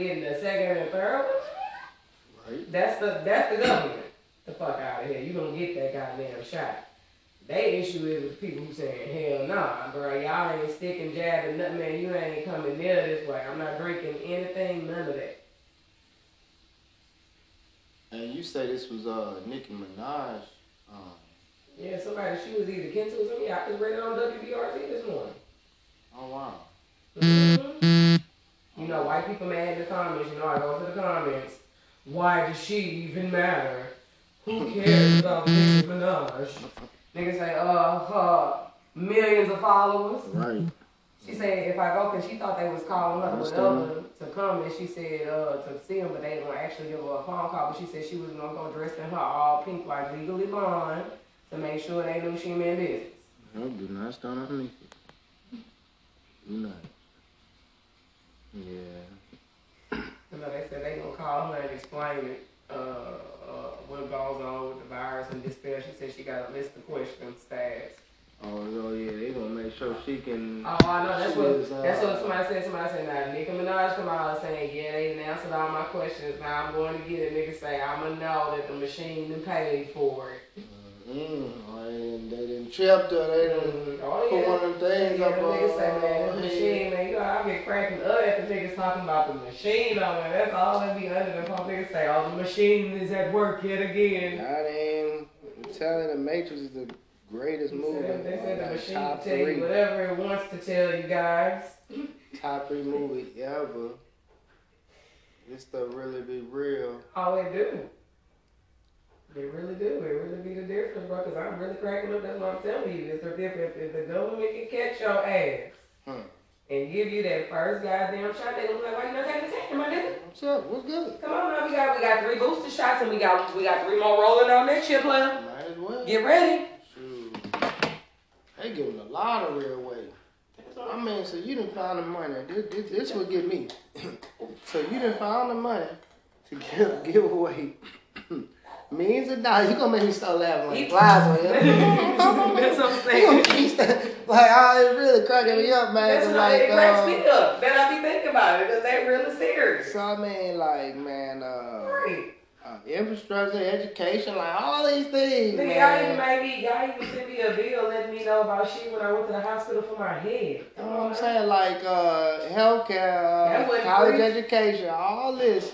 getting the second and third one. Right. That's the that's the government. The fuck out of here. You don't get that goddamn shot. They issue is with people who saying, hell nah, bro, y'all ain't sticking, jabbing, nothing, man. You ain't coming near this way. I'm not drinking anything, none of that. And you say this was uh Nicki Minaj. Um, Yeah, somebody, she was either Kentu or something. I just read it on WBRT this morning. oh wow. hmm You know, white people mad in the comments. You know, I go to the comments. Why does she even matter? Who cares about Nicki Minaj? Niggas say, uh, her millions of followers. Right. She said if I go, cause she thought they was calling her whatever to come, and she said uh, to see him, but they didn't actually give her a phone call. But she said she was gonna go dressed in her all pink, like legally blonde, to make sure they knew she meant business. No, do not start on Nicki. Do not. Yeah. You know, they said they gonna call her and explain it, uh, uh, what goes on with the virus and despair. She said she got a list of questions stashed. Oh, oh yeah, they gonna make sure she can. Oh, I know. That's what. is, uh, that's what somebody said. Somebody said, "Now Nicki Minaj come out saying, yeah, they answered all my questions. Now I'm going to get it." Nigga say, "I'ma know that the machine paid for it." Mm, and they didn't tripped her. They didn't Oh put yeah. one of them things yeah, up on. niggas say, man, her the head. machine, man, you know, I get cracking up at the niggas talking about the machine on there. That's all that be under the pump. Niggas say, oh, the machine is at work yet again. God damn, I'm telling the Matrix is the greatest They movie. said, they said the machine top can tell three, you whatever it wants to tell you guys. top three movie ever. This stuff really be real. Oh, it do. They really do. It really be the difference, bro. Cause I'm really cracking up. That's what I'm telling you. It's the difference. If the government can catch your ass Hmm. and give you that first goddamn shot, they gonna be like, why you not taking the second, my nigga? What's up? What's good? Come on now, we got we got three booster shots and we got we got three more rolling on next year, player. Might as well. Get ready. Shoot. They giving a lot of lottery away. I mean, so you didn't find the money. This, this, this would get me. so you didn't find the money to give, give away millions of dollars. You gonna make me start laughing like flies on you. That's what I'm You saying. gonna keep sta- like, oh, it's really cracking me up, man. That's what like, it cracks uh, me up. Then I be thinking about it because they really serious. so I mean, like, man, uh, Right. uh, infrastructure, education, like all these things, Nigga, y'all even man. me, y'all even sent me a bill letting me know about shit when I went to the hospital for my head. You know what I'm saying? Like uh, healthcare, uh, college free. education, all this.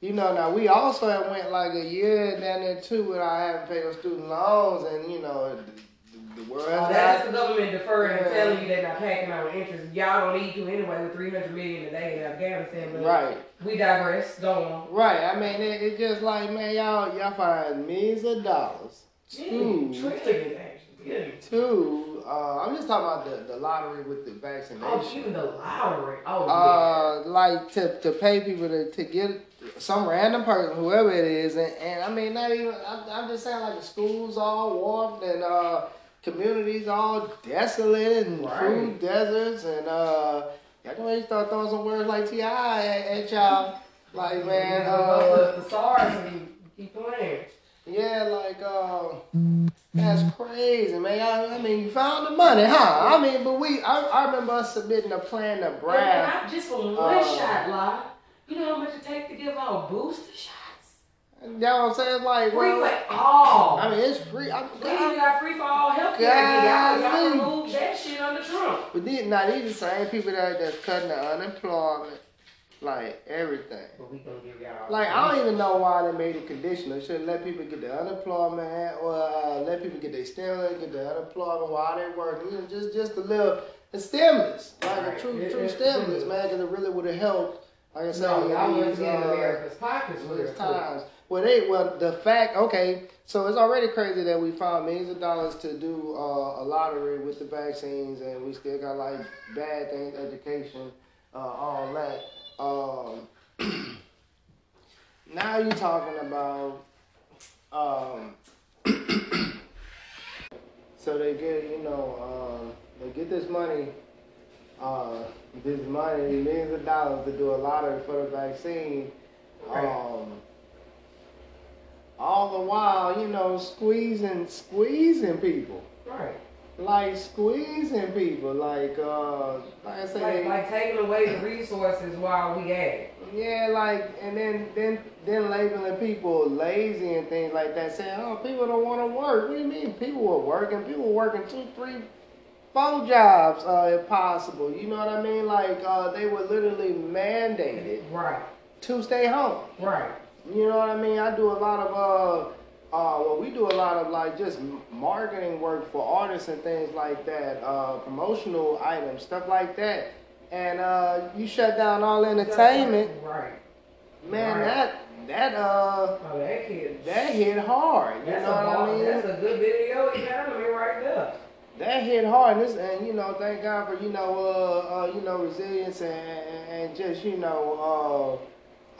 You know, now we also had went like a year down there too without having to pay those student loans, and you know, the, the world Oh, that's the government deferring and telling you they're not paying out interest. Y'all don't need to anyway with 300 million a day in Afghanistan. But right, We digress. Go on. right. I mean, it, it's just like man, y'all y'all find millions of dollars Mm, to trillions, actually. Yeah. to. Uh, I'm just talking about the, the lottery with the vaccination. Oh, even the lottery. Oh, uh, like to, to pay people to, to get some random person, whoever it is, and, and I mean not even. I'm, I'm just saying like the schools all warped and uh, communities all desolate and Right. food deserts and uh, y'all can to start throwing some words like Ti at, at y'all. Like man, Uh, the SARS and keep playing. yeah, like uh, that's crazy, man. I, I mean, you found the money, huh? I mean, but we, I, I remember us submitting a plan to Brad. not just for one Uh, shot, lie. You know how much it takes to give out booster shots? You know what I'm saying? Like, Free well, for all. I mean, it's free. I, We even got free for all health care. Y'all, y'all removed that shit under Trump. but these, now these the same people that that's cutting the unemployment, like everything. But we gonna give y'all. Like I don't even know why they made it conditional. Should let people get the unemployment or uh, let people get their stimulus, get the unemployment while they work. You know, just just a little the stimulus, like Right. a true It- true it's stimulus, stimulus. man, because it really would have helped. Like I said, No, y'all in was getting uh, America's pockets in these times. Well, they well the fact okay, so it's already crazy that we found millions of dollars to do uh, a lottery with the vaccines, and we still got like bad things, education, uh, all that. Um, now you're talking about um, so they get you know um, they get this money. Uh, this money, millions of dollars to do a lottery for the vaccine. Um, all the while, you know, squeezing, squeezing people. Right. Like squeezing people, like uh, like I say, Like, like taking away the resources while we at it. yeah, like and then then then labeling people lazy and things like that, saying, oh, people don't want to work. What do you mean? People were working. People were working two, three, four jobs, uh, if possible. You know what I mean? Like uh, they were literally mandated Right, to stay home. right. You know what I mean? I do a lot of uh uh well we do a lot of like just marketing work for artists and things like that, uh promotional items, stuff like that. And uh you shut down all entertainment, Right. man, Right. that that uh Oh, that kid. that hit hard. You That's know what I mean? That's a good video economy right there. that hit hard and, this, and you know thank god for you know uh, uh you know resilience and, and, and just you know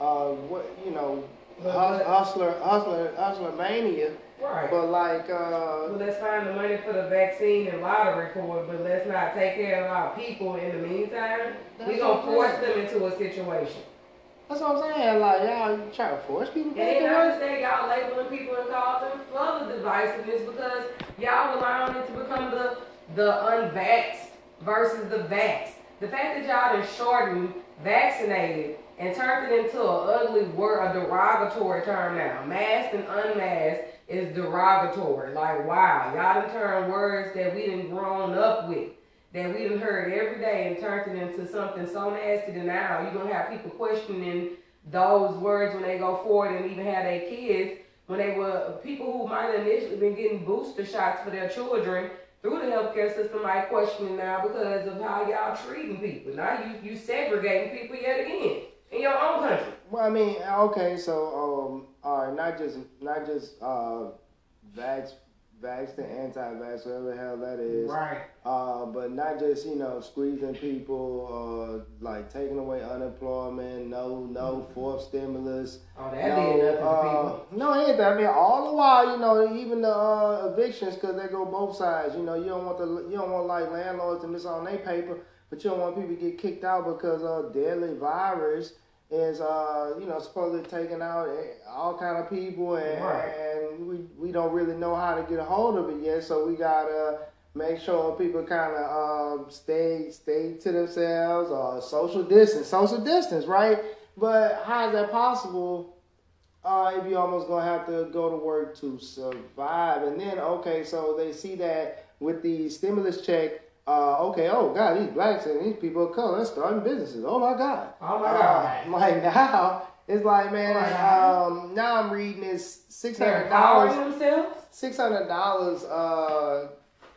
uh uh what you know But- hus- but- hustler hustler hustler mania Right. but like uh But let's find the money for the vaccine and lottery for it, but let's not take care of our people in the meantime. We're gonna force them into a situation. that's what i'm saying like y'all you try to force people And back then to I work understand y'all labeling people and causing further divisiveness because y'all allowing it to become the the unvaxxed versus the vax. The fact that y'all are shortened vaccinated and turned it into an ugly word, a derogatory term now. Masked and unmasked is derogatory. Like wow, y'all done turned words that we done grown up with. That we done heard every day and turned it into something so nasty that now you're gonna have people questioning those words when they go forward and even have their kids when they were people who might have initially been getting booster shots for their children through the healthcare system might question it now because of how y'all treating people. Now you you segregating people yet again in your own country. well i mean okay so um all right not just not just uh vax vax to anti-vax whatever the hell that is Right. Uh, but not just you know squeezing people, uh, like taking away unemployment, no no fourth stimulus, Oh, that no, did nothing to uh, people. no anything. I mean, all the while you know even the uh, evictions because they go both sides. You know you don't want the you don't want like landlords to miss on their paper, but you don't want people to get kicked out because of deadly virus is uh you know supposedly taking out eh, all kind of people and, Right. and we we don't really know how to get a hold of it yet. So we gotta make sure people kind of um, stay stay to themselves or social distance, social distance, right? But how is that possible? Uh, if you almost gonna have to go to work to survive, and then okay, so they see that with the stimulus check. Uh, okay, oh God, these blacks and these people of color, they're starting businesses. Oh my God. Oh my Uh, God. like now, it's like man, Oh um, now I'm reading this six They're hundred dollars six hundred dollars uh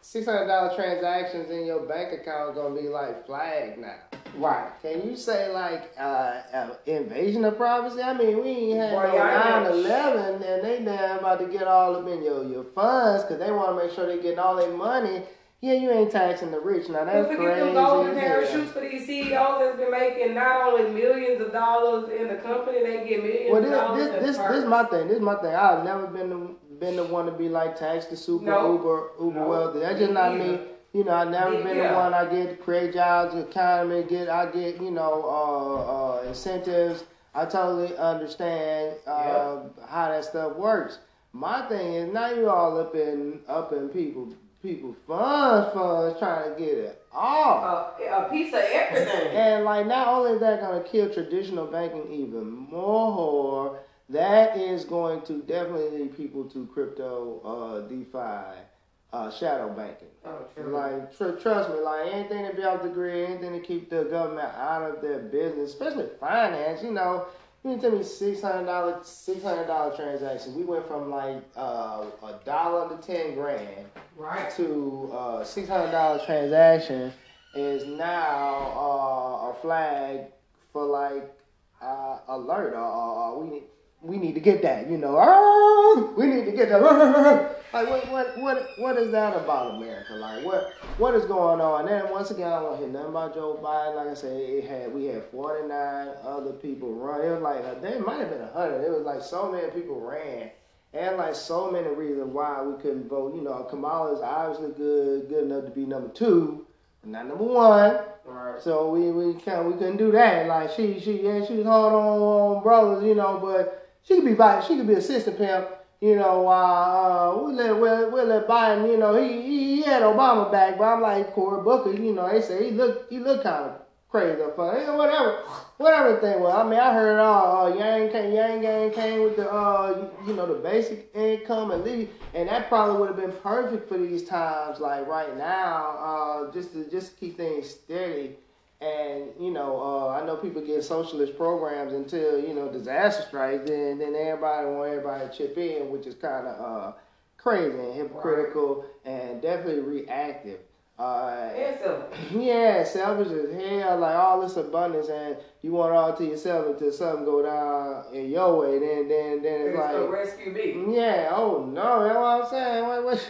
six hundred dollar transactions in your bank account gonna be like flagged now. Right. Can you say like uh, uh invasion of privacy? I mean we ain't had Boy, no y'all 9-11 and they damn about to get all up in your, your funds because they want to make sure they getting all their money. Yeah, you ain't taxing the rich. Now that's forget crazy. them golden parachutes for these CEOs that's been making not only millions of dollars in the company, they get millions Well, of dollars this this this, this my thing. This is my thing. I've never been the been the one to be like tax the super No. uber uber No. wealthy. That's just not either. me. You know, I've never Me been the one. I get create jobs, economy, get I get you know uh, uh, incentives. I totally understand uh, how that stuff works. My thing is now you all up in up in people people funds funds trying to get it off. a, a piece of everything. And like not only is that gonna kill traditional banking even more, that is going to definitely lead people to crypto, uh, DeFi, uh, shadow banking. Oh, true. Like tr- trust me, like anything to be off the grid, anything to keep the government out of their business, especially finance. You know, you tell me six hundred dollar six hundred dollar transaction. We went from like uh, a dollar to ten grand right. to uh, six hundred dollar transaction is now uh, a flag for like uh, alert. Uh, uh, uh, we need we need to get that. You know, "Ah, we need to get that. Like what what what what is that about America? Like what what is going on? And then once again, I don't hear nothing about Joe Biden. Like I said, it had we had forty nine other people run. It was like uh, there might have been a hundred. It was like so many people ran. And like so many reasons why we couldn't vote. You know, Kamala is obviously good, good enough to be number two, but not number one. Right. So we we can't we couldn't do that. Like she she yeah she was hard on, on brothers, you know, but she could be she could be assistant pimp. You know, while uh, we let we we let Biden, you know, he, he he had Obama back, but I'm like Cory Booker, you know, they say he look he look kind of crazy up front. Yeah, whatever, whatever the thing was. I mean, I heard all. Uh, Yang came, Yang Gang came with the uh, you, you know, the basic income and leave, and that probably would have been perfect for these times, like right now, uh, just to just keep things steady. And you know, uh, I know people get socialist programs until you know disaster strikes, and then everybody want everybody to chip in, which is kind of uh, crazy and hypocritical and definitely reactive. Uh, And yeah, selfish as hell, like all this abundance, and you want it all to yourself until something go down in your way. Then, then, then it's it's like, rescue me. yeah, oh no, that's what I'm saying. Where, where,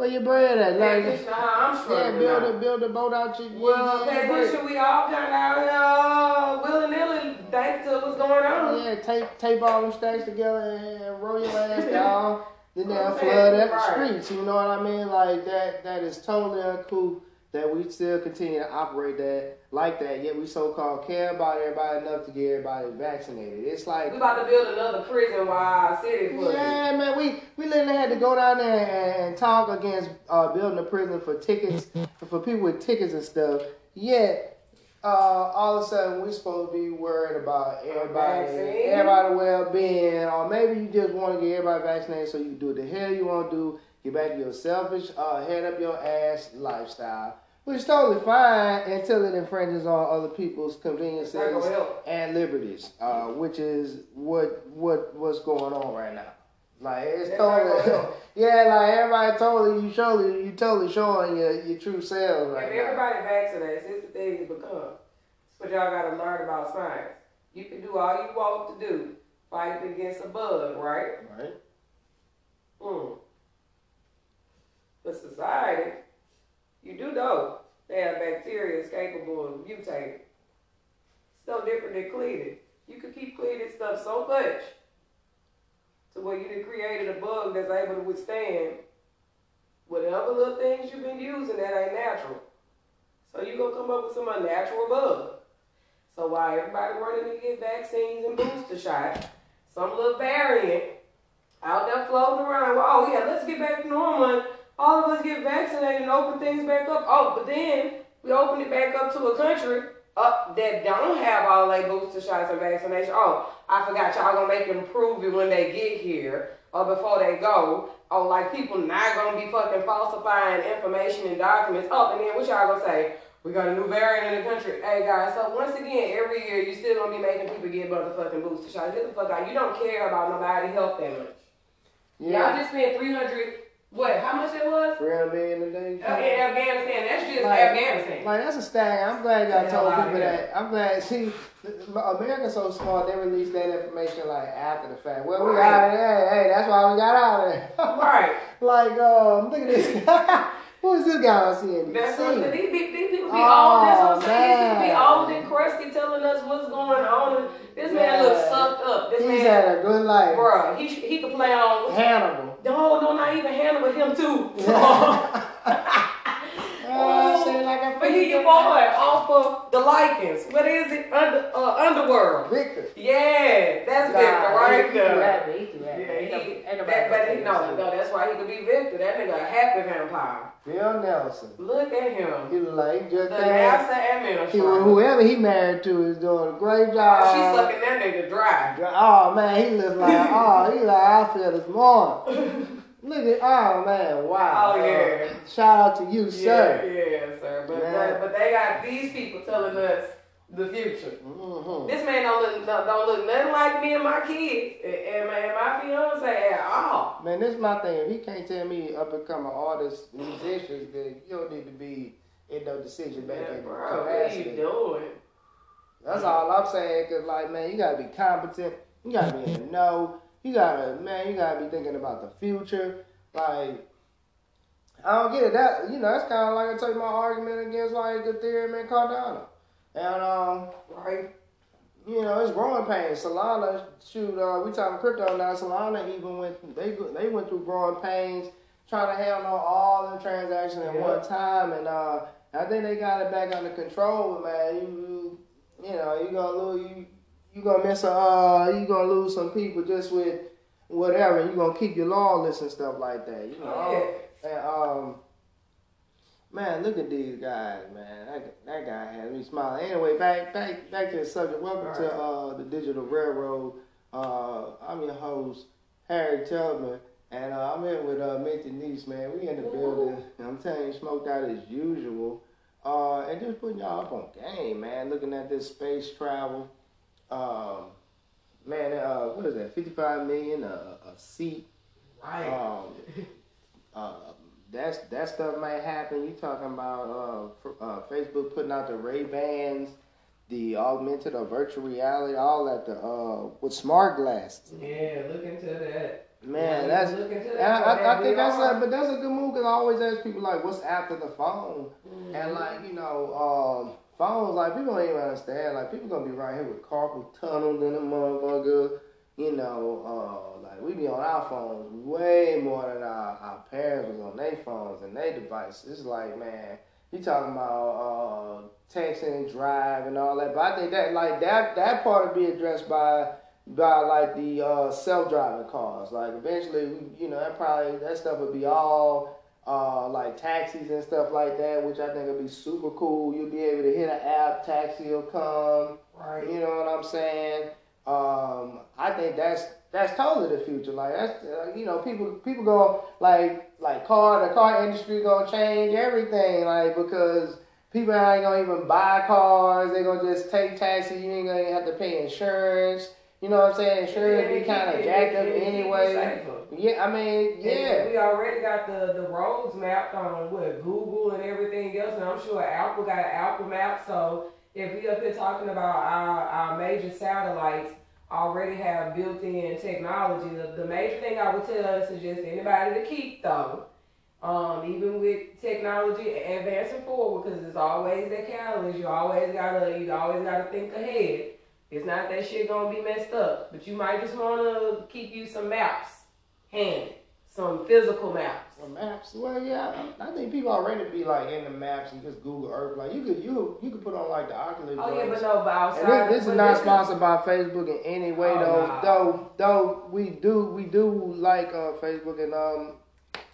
where your bread at? Like, I'm yeah, struggling build now. a build a boat out your. Well, bread. transition, we all kind of out here, uh, willy nilly, thanks to what's going on. Yeah, tape tape all them stacks together and roll your ass down. Then they'll flood at the streets. You know what I mean? Like that. That is totally uncool. That we still continue to operate that like that. Yet we so called care about everybody enough to get everybody vaccinated. It's like We about to build another prison while our city for yeah, man, we we literally had to go down there and, and talk against uh, building a prison for tickets for people with tickets and stuff. Yet, uh, all of a sudden, we supposed to be worried about everybody, everybody well being, or maybe you just want to get everybody vaccinated so you can do what the hell you want to do, get back to your selfish, uh, head up your ass lifestyle. Which is totally fine until it infringes on other people's conveniences Not gonna help. and liberties, uh, which is what what what's going on right now. Like it's That's not gonna totally, yeah. Like everybody totally, you surely, you totally showing your your true selves right If now. everybody vaccinates, it's the thing has become. That's what y'all gotta learn about science. You can do all you want to do, fighting against a bug, right? Right. Hmm. But society, you do know they have bacteria capable of mutating. It's no different than cleaning. You could keep cleaning stuff so much to where you created a bug that's able to withstand whatever little things you've been using that ain't natural. So you're gonna come up with some unnatural bug. So while everybody running to get vaccines and booster shots, some little variant out there floating around. Oh yeah, let's get back to normal. All of us get vaccinated and open things back up. Oh, but then we open it back up to a country up that don't have all their booster shots and vaccination. Oh, I forgot y'all gonna make them prove it when they get here or before they go. Oh, like people not gonna be fucking falsifying information and documents. Oh, and then what y'all gonna say? We got a new variant in the country. Hey guys, so once again, every year you still gonna be making people get motherfucking booster shots. Get the fuck out. You don't care about nobody health that much. Yeah. Y'all just spent three hundred. What? How much it was? Three hundred million a day. Uh, in Afghanistan. That's just Like- Afghanistan. Like that's a stag. I'm glad y'all Yeah, told people that. I'm glad. See, America's so smart. They release that information like after the fact. Well, we Right. got it. Hey, hey, that's why we got out of there. right. like, um, look at this guy. Who is this guy on CNBC? That's what these, these, these people be Oh, old. That's what I'm saying. These people be old and crusty, telling us what's going on. This man Yeah. looks sucked up. This He's man, had a good life. bruh, he he could play on. Hannibal. No, no, not even Hannah, with him too. Shit, like I But he your boy off of the Lycans. What is it? Under uh, Underworld. Victor. Yeah, that's Victor right he- he there. too happy, he too Yeah, happy. he, Ain't no- ain't nobody that, but he, no, no, that's why he could be Victor. That nigga a happy vampire. Bill Nelson. Look at him. He look like he just The came. NASA He, administrator. whoever he married to is doing a great job. Oh, she sucking that nigga dry. Oh man, he looks like oh he like I feel this morning. Look at oh man, wow. Oh, yeah. Uh, shout out to you, Yeah, sir. yeah, sir. But, Yeah. but but they got these people telling us the future. hmm This man don't look don't, don't look nothing like me and my kids and, and my, and my fiance at all. Man, this is my thing. If he can't tell me up and coming artists, musicians, then you don't need to be in no decision making bro, what are you doing? That's all I'm saying. Cause like, man, you gotta be competent. You gotta be in the know. You gotta, man, you gotta be thinking about the future. Like, I don't get it. That you know, that's kind of like I take my argument against like Ethereum and Cardano. And um, Right? you know, it's growing pains. Solana, shoot, uh, we talking crypto now. Solana even went, they go- they went through growing pains, trying to handle all the transactions at Yeah. one time, and uh, I think they got it back under control. But man, you, you, you know, you gonna lose, you, you gonna miss a, uh, you gonna lose some people just with whatever. You're gonna keep your lawless and stuff like that. You know. Oh, And um, man, look at these guys, man. That, that guy had me smiling. Anyway, back back back to the subject. Welcome to uh the Digital Railroad. Uh, I'm your host Harry Tubman, and uh, I'm here with uh Minty Niece, man. We in the building. And I'm telling you, smoked out as usual. Uh, and just putting y'all up on game, man. Looking at this space travel. Um, man, uh, what is that? 55 million a, a seat. Right. Um, uh, that's that stuff might happen. You talking about uh, uh, Facebook putting out the Ray Bans, the augmented or virtual reality, all at the uh, with smart glasses. yeah, look into that. Man, Yeah, that's. look into that. I, I, I think that's a, but that's a good move because I always ask people like, what's after the phone? Mhm. And like you know, um, phones like people don't even understand. Like people gonna be right here with carpal tunnel in the motherfucker. You know, uh, like we be on our phones way more than our, our parents was on their phones and their devices. It's like man, you talking about uh, texting, drive, and all that. But I think that like that that part will be addressed by by like the uh, self driving cars. Like eventually, you know, that probably that stuff would be all uh, like taxis and stuff like that, which I think would be super cool. You'll be able to hit an app, taxi will come. Right. You know what I'm saying? Um, I think that's that's totally the future. Like that's uh, you know people people go like like car the car industry gonna change everything like because people ain't gonna even buy cars. They're gonna just take taxis. You ain't gonna have to pay insurance. You know what I'm saying? Insurance Yeah, be kind of jacked up anyway. Yeah, I mean, And yeah. We already got the, the roads mapped on what Google and everything else, and I'm sure Apple got an Apple map. So if we up here talking about our, our major satellites already have built-in technology, the, the major thing I would tell and suggest anybody to keep though, um, even with technology advancing forward, because it's always that catalyst. You always gotta you always gotta think ahead. It's not that shit gonna be messed up, but you might just wanna keep you some maps handy, some physical maps. Well, maps. Well, yeah, I, I think people already be like in the maps and just Google Earth. Like you could you you could put on like the Oculus. Oh yeah, but no, but And outside. this, this is not sponsored by Facebook in any way, Oh, though. nah. Though, though we do, we do like uh, Facebook, and um,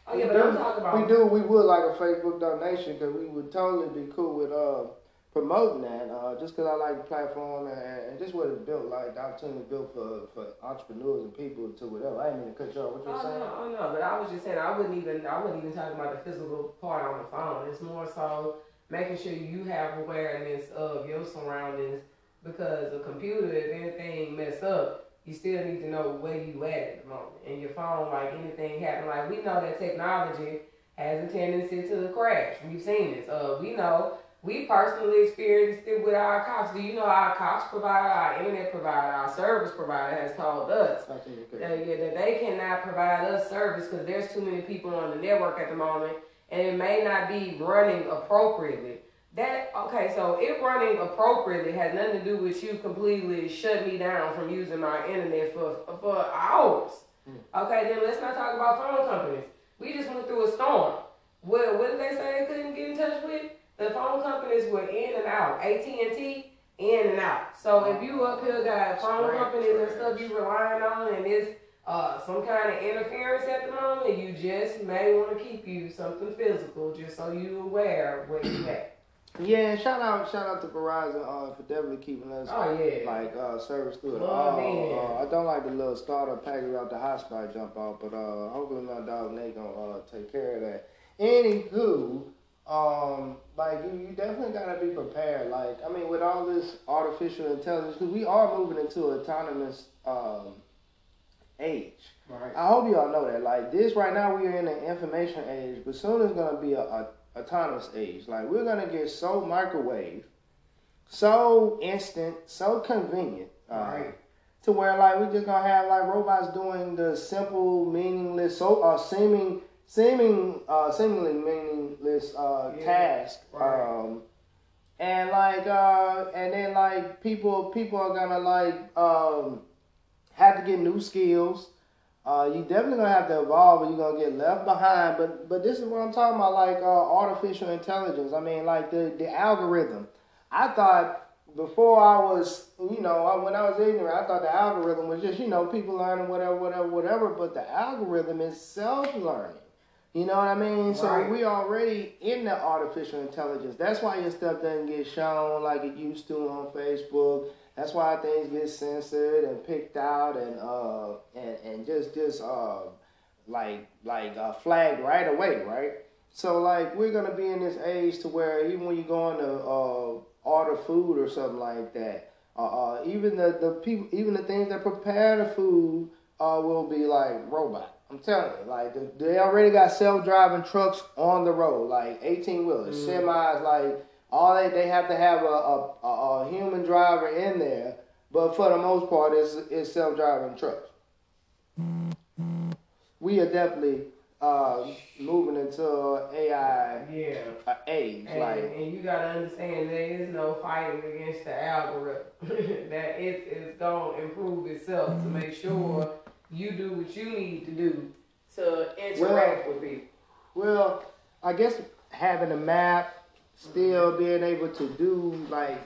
Oh yeah, we but do, I'm talking about. we do, we would like a Facebook donation because we would totally be cool with uh promoting that. Uh, just because I like the platform and, and just what it's built, like the opportunity built for for entrepreneurs and people to whatever. I didn't mean to cut you off. What you Oh were saying? no, oh no, but I was just saying I wouldn't even I wouldn't even talk about the physical part on the phone. It's more so making sure you have awareness of your surroundings because a computer, if anything mess up, you still need to know where you at at the moment. And your phone, like anything happen, like we know that technology has a tendency to crash. We've seen this. Uh, we know we personally experienced it with our Cox. Do you know our Cox provider, our internet provider, our service provider has called us I think you could. that, yeah, that they cannot provide us service because there's too many people on the network at the moment, and it may not be running appropriately. That okay, so it running appropriately has nothing to do with you completely shut me down from using my internet for for hours. Hmm. Okay, then let's not talk about phone companies. We just went through a storm. What what did they say they couldn't get in touch with? The phone companies were in and out. AT and T in and out. So if you up here got phone Sprint, companies and stuff you relying on, and it's uh, some kind of interference at the moment, you just may want to keep you something physical, just so you aware where you at. Yeah, shout out, shout out to Verizon uh, for definitely keeping us Oh yeah. like uh, service through it Oh, all. Uh, I don't like the little starter package out the hotspot jump off, but uh, hopefully my dog Nate gonna uh, take care of that. Anywho, um, like you, you definitely gotta be prepared. Like I mean, with all this artificial intelligence, 'cause we are moving into an autonomous um, age. Right. I hope y'all know that. Like this right now, we are in the information age, but soon it's gonna be a, a autonomous age. Like we're gonna get so microwave, so instant, so convenient, uh, Right. to where like we're just gonna have like robots doing the simple, meaningless, so uh, seeming, seeming, uh, seemingly meaningless uh, Yeah. task. Right. Um, and like, uh, and then like people, people are gonna like um, have to get new skills. Uh, you definitely gonna have to evolve, or you're gonna get left behind. But but this is what I'm talking about, like uh, artificial intelligence. I mean, like the the algorithm. I thought before I was, you know, I, when I was ignorant, I thought the algorithm was just, you know, people learning whatever, whatever, whatever. But the algorithm is self-learning. You know what I mean? So we already in the artificial intelligence. That's why your stuff doesn't get shown like it used to on Facebook. That's why things get censored and picked out and uh and, and just just uh like like uh, flagged right away, right? So like we're gonna be in this age to where even when you go on to uh, order food or something like that, uh, uh, even the the people, even the things that prepare the food uh, will be like robot. I'm telling you, like the, they already got self driving trucks on the road, like 18 wheelers, Mhm. semis, like all they they have to have a, a, a, a human driver in there, but for the most part, it's it's self driving trucks. We are definitely uh, moving into AI Yeah. uh, age, And, like. and you gotta understand there is no fighting against the algorithm. that it is gonna improve itself to make sure you do what you need to do to interact with people. Well, I guess having a map, still being able to do like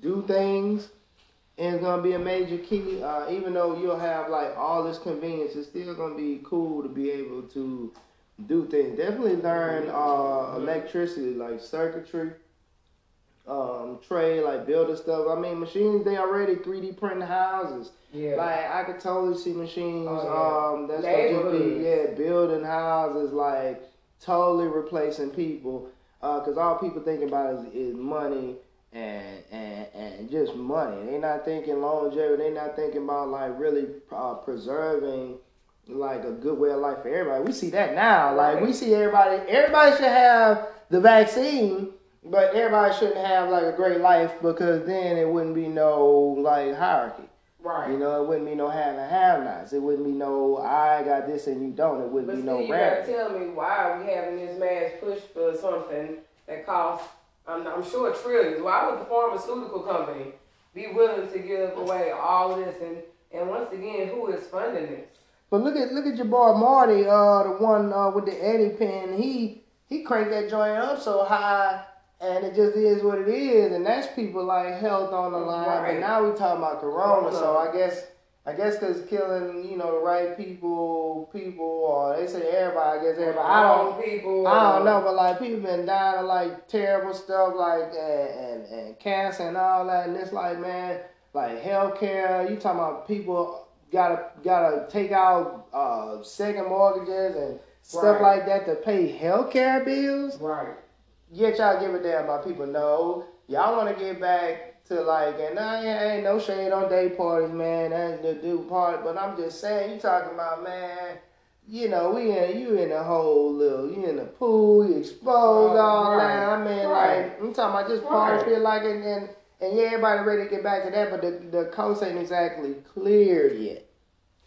do things, is gonna be a major key. Uh, even though you'll have like all this convenience, it's still gonna be cool to be able to do things. Definitely learn uh, electricity, like circuitry, um, trade, like building stuff. I mean, machines they already 3D printing houses. Yeah. Like I could totally see machines. Oh, Um, that's gonna be yeah, building houses like totally replacing people. Uh, cause all people thinking about is, is money and and and just money. They not thinking longevity. They not thinking about like really uh, preserving like a good way of life for everybody. We see that now. Like we see everybody. Everybody should have the vaccine. But everybody shouldn't have like a great life because then it wouldn't be no like hierarchy. right. You know, it wouldn't be no have and have nots. It wouldn't be no I got this and you don't. It wouldn't But be no you gotta tell me why are we having this mass push for something that costs, I'm, I'm sure trillions. Why would the pharmaceutical company be willing to give away all this? And, and once again, who is funding this? But look at look at your boy Marty, uh, the one uh, with the EpiPen. He he cranked that joint up so high, and it just is what it is. And that's people like health on the line. Right. But now we talking about Corona, Corona. so I guess I guess because killing you know the right people, people, or they say everybody. I guess everybody. I don't. People. I don't know, but like people been dying of like terrible stuff like and, and, and cancer and all that, and it's like man, like healthcare. You talking about people gotta gotta take out uh, second mortgages and stuff Right. like that to pay healthcare bills. Right. Yet y'all give a damn about people. No, y'all want to get back to like, and I ain't, no shade on day parties, man. That's the do part, but I'm just saying, you talking about man. You know, we in you in the whole little, you in the pool, you exposed, Uh, all right, that. I mean, right. like I'm talking about just Right. party feel like and, and and yeah, everybody ready to get back to that, but the the coast ain't exactly clear yet.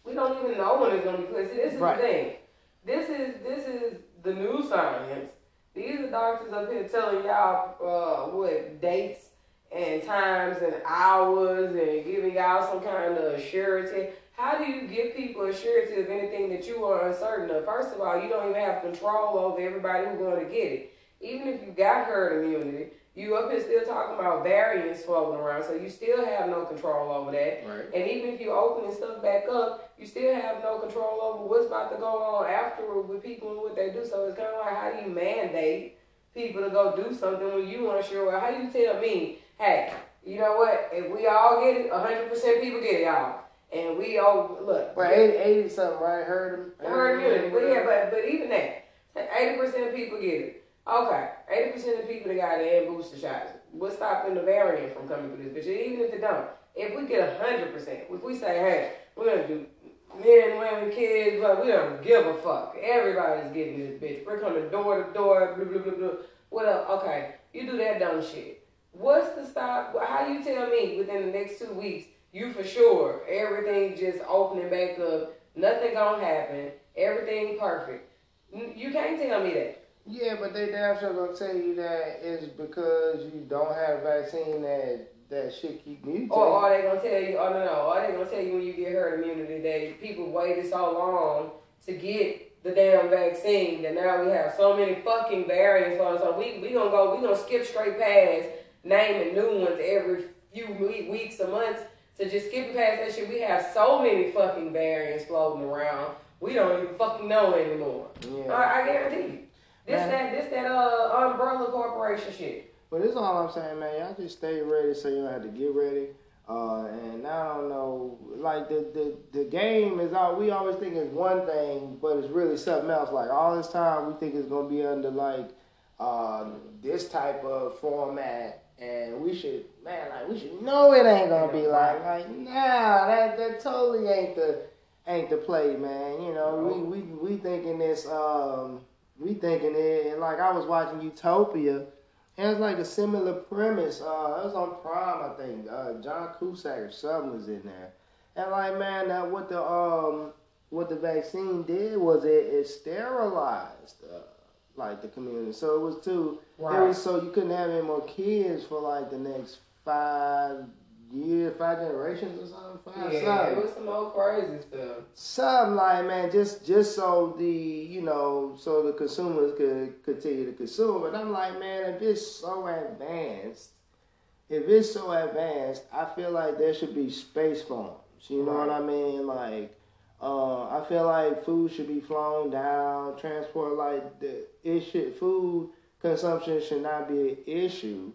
We don't even know when it's gonna be clear. See, this is Right. the thing. This is this is the new science. These are doctors up here telling y'all uh, what dates and times and hours and giving y'all some kind of surety. How do you give people a surety of anything that you are uncertain of? First of all, you don't even have control over everybody who's going to get it. Even if you got herd immunity, you up here still talking about variants floating around, so you still have no control over that. Right. And even if you're opening stuff back up, you still have no control over what's about to go on afterward with people and what they do. So it's kind of like, how do you mandate people to go do something when you unsure? Well, how do you tell me, hey, you know what? If we all get it, 100% people get it, y'all. And we all, look. Well, 80, 80 something, right? Heard him. Herd immunity. But yeah, but, but even that, 80% of people get it. Okay, 80% of people that got and booster shots. What's stopping the variant from coming through this bitch? Even if it don't, if we get 100%, if we say, hey, we're gonna do men, women, kids, but we don't give a fuck. Everybody's getting this bitch. We're coming door to door, blah, blah, blah, blah. What up? Okay, you do that dumb shit. What's the stop? How you tell me within the next two weeks, you for sure, everything just opening back up, nothing gonna happen, everything perfect. You can't tell me that. Yeah, but they damn sure gonna tell you that it's because you don't have a vaccine that that shit keep mutating. Or are they gonna tell you? Oh no, no. Are they gonna tell you when you get herd immunity that people waited so long to get the damn vaccine that now we have so many fucking variants on? So we we gonna go. We gonna skip straight past naming new ones every few weeks or months to just skip past that shit. We have so many fucking variants floating around. We don't even fucking know anymore. Yeah. I, I guarantee you. This man. that this that uh umbrella corporation shit. But this is all I'm saying, man. Y'all just stay ready so you don't have to get ready. Uh, and I don't know, like the, the, the game is all we always think is one thing, but it's really something else. Like all this time, we think it's gonna be under like um, this type of format, and we should, man, like we should know it ain't gonna be like, like nah, that that totally ain't the ain't the play, man. You know, we we we thinking this, um, we thinking it, and like I was watching Utopia has like a similar premise. Uh, it was on Prime, I think. Uh, John Cusack or something was in there, and like man, that what the um what the vaccine did was it it sterilized uh, like the community. So it was too. Right. It was so you couldn't have any more kids for like the next five years, five generations or something. Five, yeah, something. it was some old crazy stuff. Something like man, just just so the you know so the consumers could continue to consume. But I'm like man, if it's so advanced, if it's so advanced, I feel like there should be space farms. You know right. what I mean? Like. Uh, I feel like food should be flown down, transport like the it should food consumption should not be an issue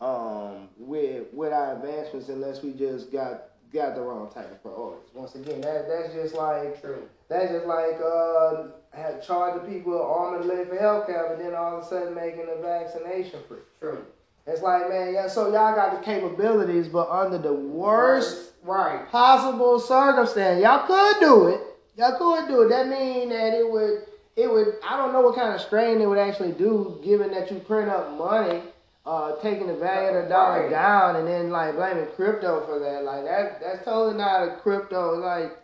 um, with with our advancements unless we just got got the wrong type of priorities. Once again, that that's just like true. That's just like uh, had charging people arm and leg for healthcare, but then all of a sudden making the vaccination free. True. It's like, man, yeah, so y'all got the capabilities, but under the worst right possible circumstance, y'all could do it. Y'all could do it. That mean that it would, it would. I don't know what kind of strain it would actually do, given that you print up money uh, taking the value of the dollar down and then like blaming crypto for that. Like that that's totally not a crypto. Like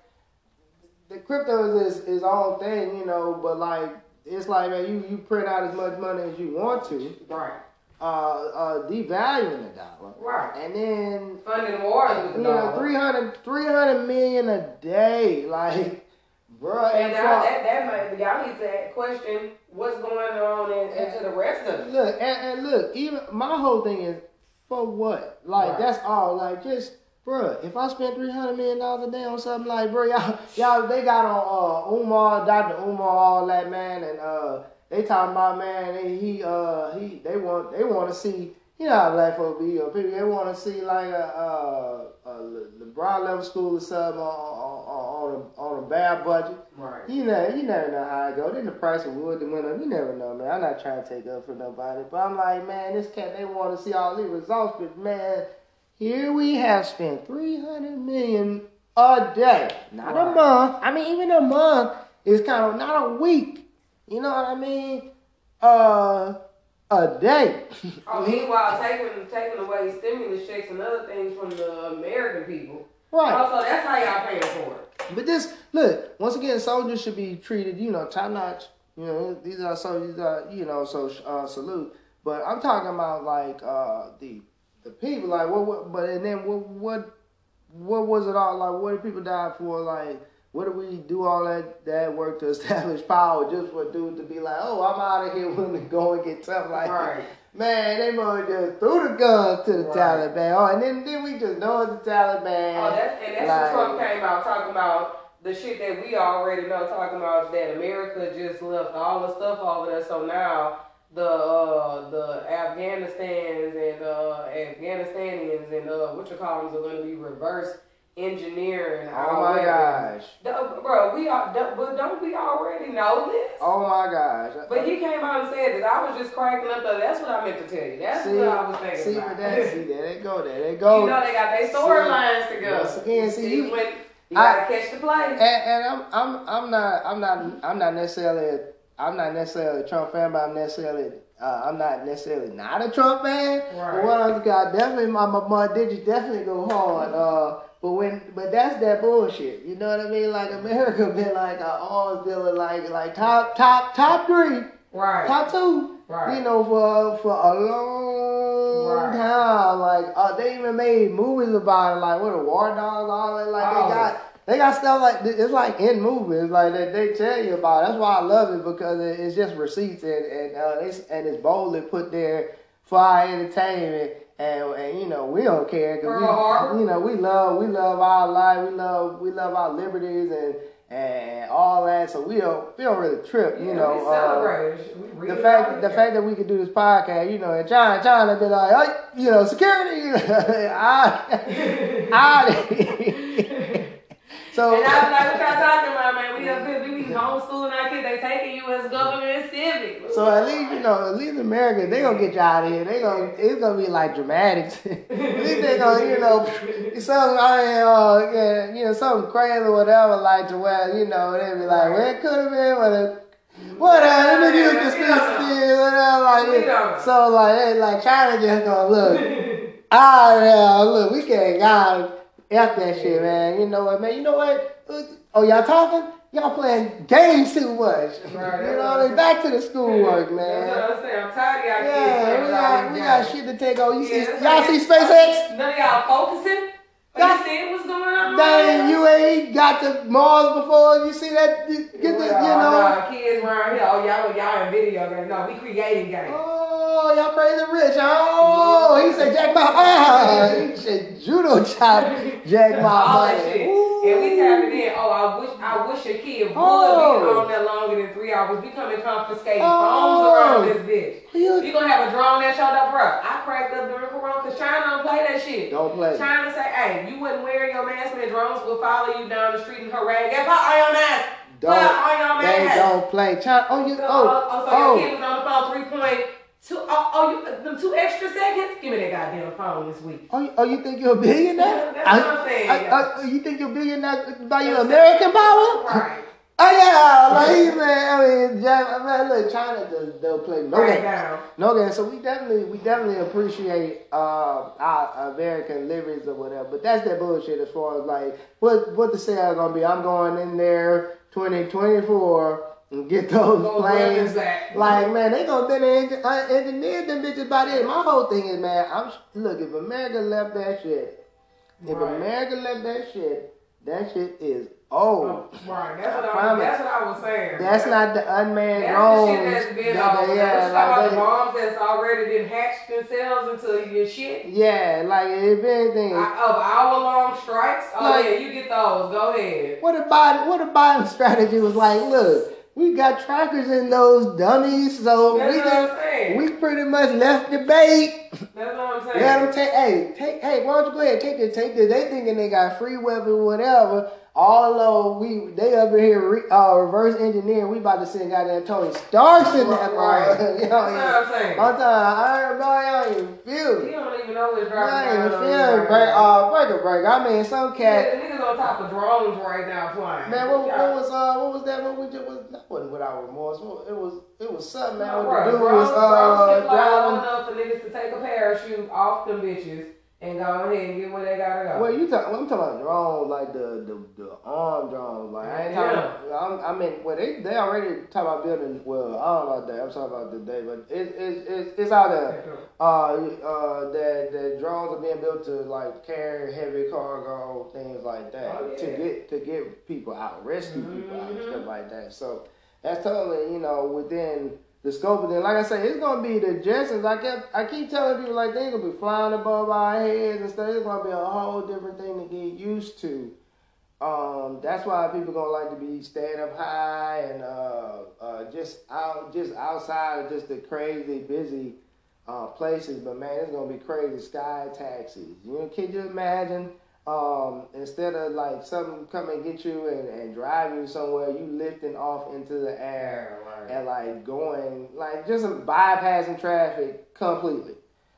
the crypto is is own thing, you know. But like it's like man, you you print out as much money as you want to. Right. Uh, uh, devaluing the dollar. Right. And then funding wars with the you dollar. know 300, 300 million a day, like. Bro, and, and now that that might y'all need to question what's going on in, into the rest of it. Look, and, and, look, even my whole thing is for what? Like right. that's all. Like just, bro, if I spend three hundred million dollars a day on something like, bro, y'all, y'all, they got on uh, Umar, Doctor Umar, all that man, and uh, they talking about man, they, he, uh, he, they want, they want to see. You know how black folks be, or people, they want to see like a, uh, a LeBron level school or something on, on, on, a, on a bad budget. Right. You know, you never know how it go. Then the price of wood went up. You never know, man. I'm not trying to take up for nobody, but I'm like, man, this cat they want to see all these results, but man, here we have spent three hundred million a day, not right. a month. I mean, even a month is kind of not a week. You know what I mean? Uh, a day. oh, meanwhile, taking taking away stimulus checks and other things from the American people. Right. Also, that's how y'all paying for it. But this, look, once again, soldiers should be treated, you know, top notch. You know, these are soldiers, are, you know, so uh, salute. But I'm talking about like uh, the the people, like what, what, but and then what, what, what was it all like? What did people die for? Like, what do we do all that that work to establish power just for dude to be like, oh, I'm out of here, willing to go and get something like right. that. Man, they mother just threw the guns to the right. Taliban. Oh, and then, then we just know it's the Taliban. Oh, that's and that's like, when Trump came out talking about the shit that we already know, talking about that America just left all the stuff over there. So now the uh, the Afghanistans and uh, Afghanistanians and uh, what you call them are going to be reversed engineering. Oh my gosh. bro, we are, but don't we already know this? Oh my gosh. But he came out and said this. I was just cracking up though. That's what I meant to tell you. That's see, what I was thinking. See, about. that, see, there they go, there they go. You know they got their storylines to go. Once again, see, see you, when you gotta I, catch the play. And, and I'm, I'm, I'm not, I'm not, I'm not necessarily, I'm not necessarily a Trump fan, but I'm necessarily uh, I'm not necessarily not a Trump fan, right. but what I definitely my my, my digits definitely go hard. Uh, but when, but that's that bullshit. You know what I mean? Like America been like a arms dealer, like like top top top three, right? Top two, right? You know, for for a long right. time. Like uh, they even made movies about it, like what a war dogs, all that. Like oh. they got they got stuff like it's like in movies, like that they tell you about. That's why I love it because it's just receipts and and uh, they, and it's boldly put there for our entertainment and, and you know we don't care because we, you know, we love we love our life, we love we love our liberties and and all that. So we don't we don't really trip, you Yeah, know. uh. Read the fact the fact that we could do this podcast, you know, and China China be like, oh, you know, security, you know, I, I. so And I was like, what y'all talking about, man? We up be homeschooling our kids. They taking you as government civic. So at least you know, at least America, they gonna get you out of here. They gonna, it's gonna be like dramatics. at least they gonna, you know, something, I mean, uh, yeah, you know, something crazy or whatever, like to where, you know, they be like, well, it could have been, but it, whatever, let me get this, We don't this, whatever, like, so like, they, like China just gonna look, ah, yeah, look, we can't, God, F that shit, man. You know what, man? You know what? Oh, y'all talking? Y'all playing games too much. Right, you know what I mean? Back to the schoolwork, man. That's what I'm saying. I'm tired of y'all Yeah, we got, we got shit to take over. You Yeah, see, y'all like- see SpaceX? None of y'all focusing? Y'all- see what's going on? Dang, you ain't got to Mars before. You see that? You Get the, you Well, know. nah, kids around here. Oh, y'all, y'all in video games. No, we creating games. Oh, y'all crazy rich. Oh, he said Jack Ma. Ah, he said judo chop Jack Ma. all that money. shit. And we tapping in. Oh, I wish I wish your kid would Oh. be on there longer than three hours. We coming confiscating Oh. phones around this oh. bitch. You gonna have a drone that showed up, bro. I cracked up during Corona because China don't play that shit. don't play. China say, hey, you wouldn't wear your mask when the drones will follow you down the street and harass. Get put on your mask. Don't. on your They don't play. China. Oh, you. So, Oh. oh, oh, so your oh. kid Oh. was on the phone three point two. Oh, oh, you them two extra seconds. Give me that goddamn phone this week. Oh, you, oh, you think you're a billionaire? That's what I'm saying, I- I- you think you're a billionaire by your American power? Right. Oh yeah, like man. I mean, Jack, man, look, China does they'll play no Right games, down. no games. So we definitely, we definitely appreciate uh, our American liberties or whatever. But that's that bullshit as far as like what what the sale gonna be. I'm going in there 2024 and get those Those planes. Like man, they gonna then uh, engineer them bitches by then. My whole thing is man, I'm look if America left that shit, if Right. America left that shit, that shit is old. Oh, right. That's what, I, Promise. that's what I was saying. That's not the unmanned That's drones. the shit that's been that yeah, about like the bombs that's already been hatched themselves into your shit. yeah, like if anything, I- Of hour long strikes. Oh Like- yeah, you get those. Go ahead. what a Biden, what a Biden strategy was like. Look, we got trackers in those dummies, so That's we just we pretty much left the bait. That's what I'm saying. Let them take. Hey, take. Hey, why don't you go ahead take this? Take this. They thinking they got free weapon, whatever. Although we they up in here re, uh, reverse engineering, we about to send goddamn Tony Starks in that Right. mother- you know, That's what I'm saying. I'm telling you, I ain't boy, I don't even feel He it. don't even know what's I dropping ain't down even feel it. right Break, uh, break a break. I mean, some Yeah, cat. the niggas on top of drones right now flying. Man, what, Yeah. what was uh what was that? What we just was that wasn't without remorse. What- It was it was something man. No, What bro, the dude was uh can fly low driving. enough for niggas to take a parachute off them bitches and go ahead and get where they gotta go. Well, you talk, well, I'm talking about drones, like the the, the arm drones. Like I ain't talking. About, I'm, I mean, well, they they already talking about building. Well, I don't know about that. I'm talking about today, but it, it, it it's out there. Uh, uh, that that drones are being built to like carry heavy cargo, things like that, Oh, to get to get people out, rescue people out, and stuff like that. So that's totally you know within the scope of it. Like I say, it's gonna be the Jetsons. I kept I keep telling people like they're gonna be flying above our heads and stuff. It's gonna be a whole different thing to get used to. Um, that's why people gonna like to be staying up high and uh, uh, just out, just outside of just the crazy busy uh, places. But man, it's gonna be crazy sky taxis. You know, can you imagine? Um, instead of like something come and get you and, and drive you somewhere, you lifting off into the air and like going like just bypassing traffic completely.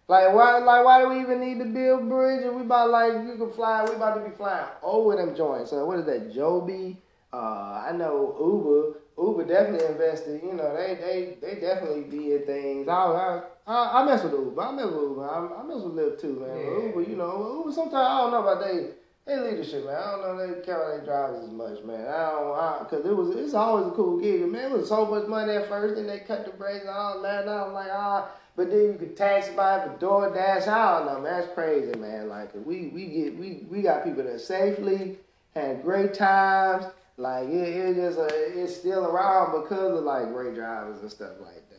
Like why like why do we even need to build bridges? we about like you can fly we about to be flying over them joints. So what is that, Joby? Uh I know Uber. Uber definitely invested, you know, they they they definitely did things. I I I, I mess with Uber. I mess with Uber. I, I mess with Lyft too, man. Yeah. Uber, you know, Uber sometimes I don't know about they they leadership, man. I don't know they their drivers as much, man. I don't, I, cause it was, it's always a cool gig. Man, it was so much money at first, then they cut the brakes and all that. And I was like, ah, but then you could tax by for DoorDash. I don't know, man. That's crazy, man. Like we, we get, we, we got people that safely had great times. Like it, it just, uh, it's still around because of like great drivers and stuff like that.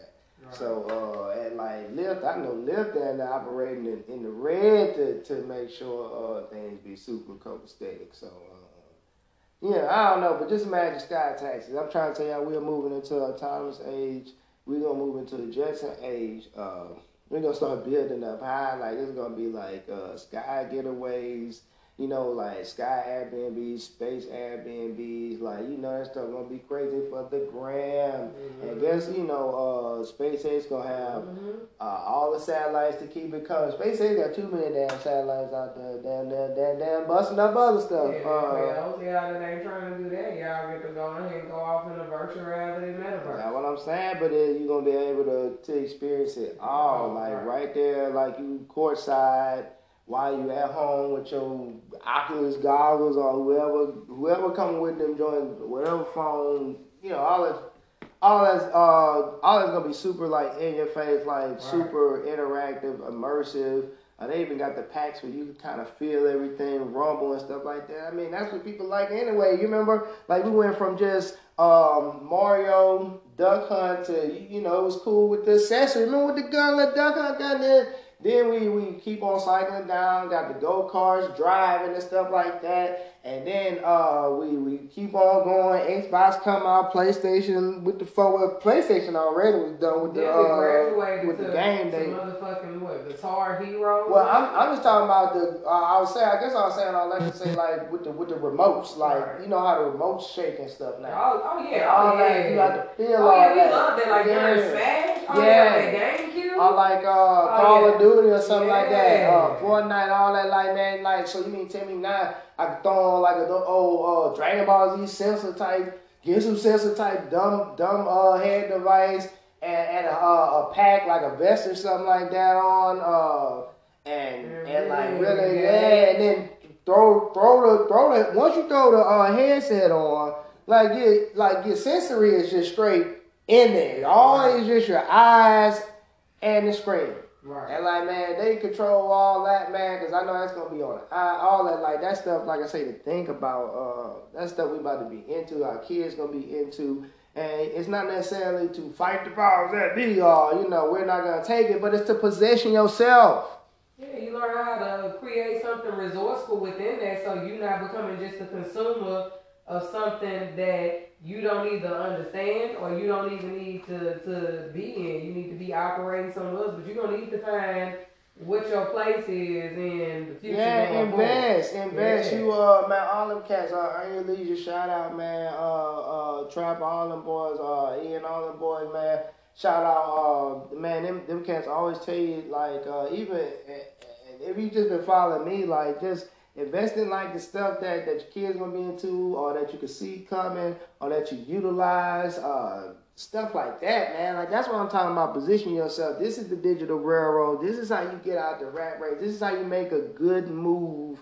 So uh, and like Lyft, I know Lyft and operating in, in the red to, to make sure uh, things be super copacetic. So uh, yeah, I don't know, but just imagine sky taxis. I'm trying to tell y'all we're moving into a autonomous age. We're gonna move into the Jetson age. Uh, we're gonna start building up high. Like it's gonna be like uh, sky getaways you know, like Sky Airbnb, Space Airbnbs, like, you know, that stuff gonna be crazy for the gram. Mm-hmm. And guess, you know, uh, SpaceX gonna have mm-hmm. uh, all the satellites to keep it coming. SpaceX got too many damn satellites out there, damn, damn, damn, damn busting up other stuff. Yeah, uh, yeah, y'all that ain't trying to do that. Y'all get to go ahead and go off in the virtual reality metaverse. That's what I'm saying, but then you're gonna be able to, to experience it all, oh, like right. right there, like you courtside while you at home with your Oculus goggles or whoever whoever coming with them joint whatever phone, you know, all that all that's uh all that's gonna be super like in your face, like right. super interactive, immersive. Uh, they even got the packs where you can kind of feel everything, rumble and stuff like that. I mean, that's what people like anyway. You remember, like we went from just um, Mario Duck Hunt to you know it was cool with the accessory. Remember with the gun, the Duck Hunt gun there then we, we keep on cycling down, got the go karts, driving and stuff like that. And then uh, we, we keep on going. Xbox come out, PlayStation with the forward. PlayStation already was done with the uh, with the game. They motherfucking what Guitar Hero. Well, I'm, I'm just talking about the. Uh, I was saying. I guess I was saying. I like to say like with the with the remotes, like right. you know how the remotes shake and stuff now. Oh, oh yeah, all oh, that you got to feel oh, yeah, that. we love that. Like yeah. during Smash. Oh, yeah, yeah. GameCube. Or like uh, oh, Call yeah. of Duty or something yeah. like that. Uh, Fortnite, all that. Like man, like so you mean tell me now? I can throw on like a old uh, Dragon Ball Z sensor type, get some sensor type dumb dumb uh, head device and, and a, a, pack like a vest or something like that on, uh, and mm-hmm. and like really yeah, and then throw throw the throw the once you throw the uh, headset on, like your like your sensory is just straight in there. All is just your eyes and the screen. Right. And like man, they control all that man, cause I know that's gonna be on all that like that stuff. Like I say, to think about uh, that stuff we about to be into. Our kids gonna be into, and it's not necessarily to fight the powers that be, or you know, we're not gonna take it, but it's to position yourself. Yeah, you learn how to create something resourceful within that, so you're not becoming just a consumer of something that you don't either understand or you don't even need to, to be in. You need to be operating somewhere else, but you're gonna need to find what your place is in the future. Yeah, invest, forward. invest. Yeah. You uh man, all them cats uh earn your leisure, shout out man, uh uh Trap all them boys, uh Ian all them boys, man. Shout out uh man, them them cats always tell you like uh even if you just been following me, like just invest in like the stuff that, that your kids gonna be into or that you can see coming or that you utilize uh, stuff like that man. Like that's what i'm talking about. Position yourself. This is the digital railroad. This is how you get out the rat race. This is how you make a good move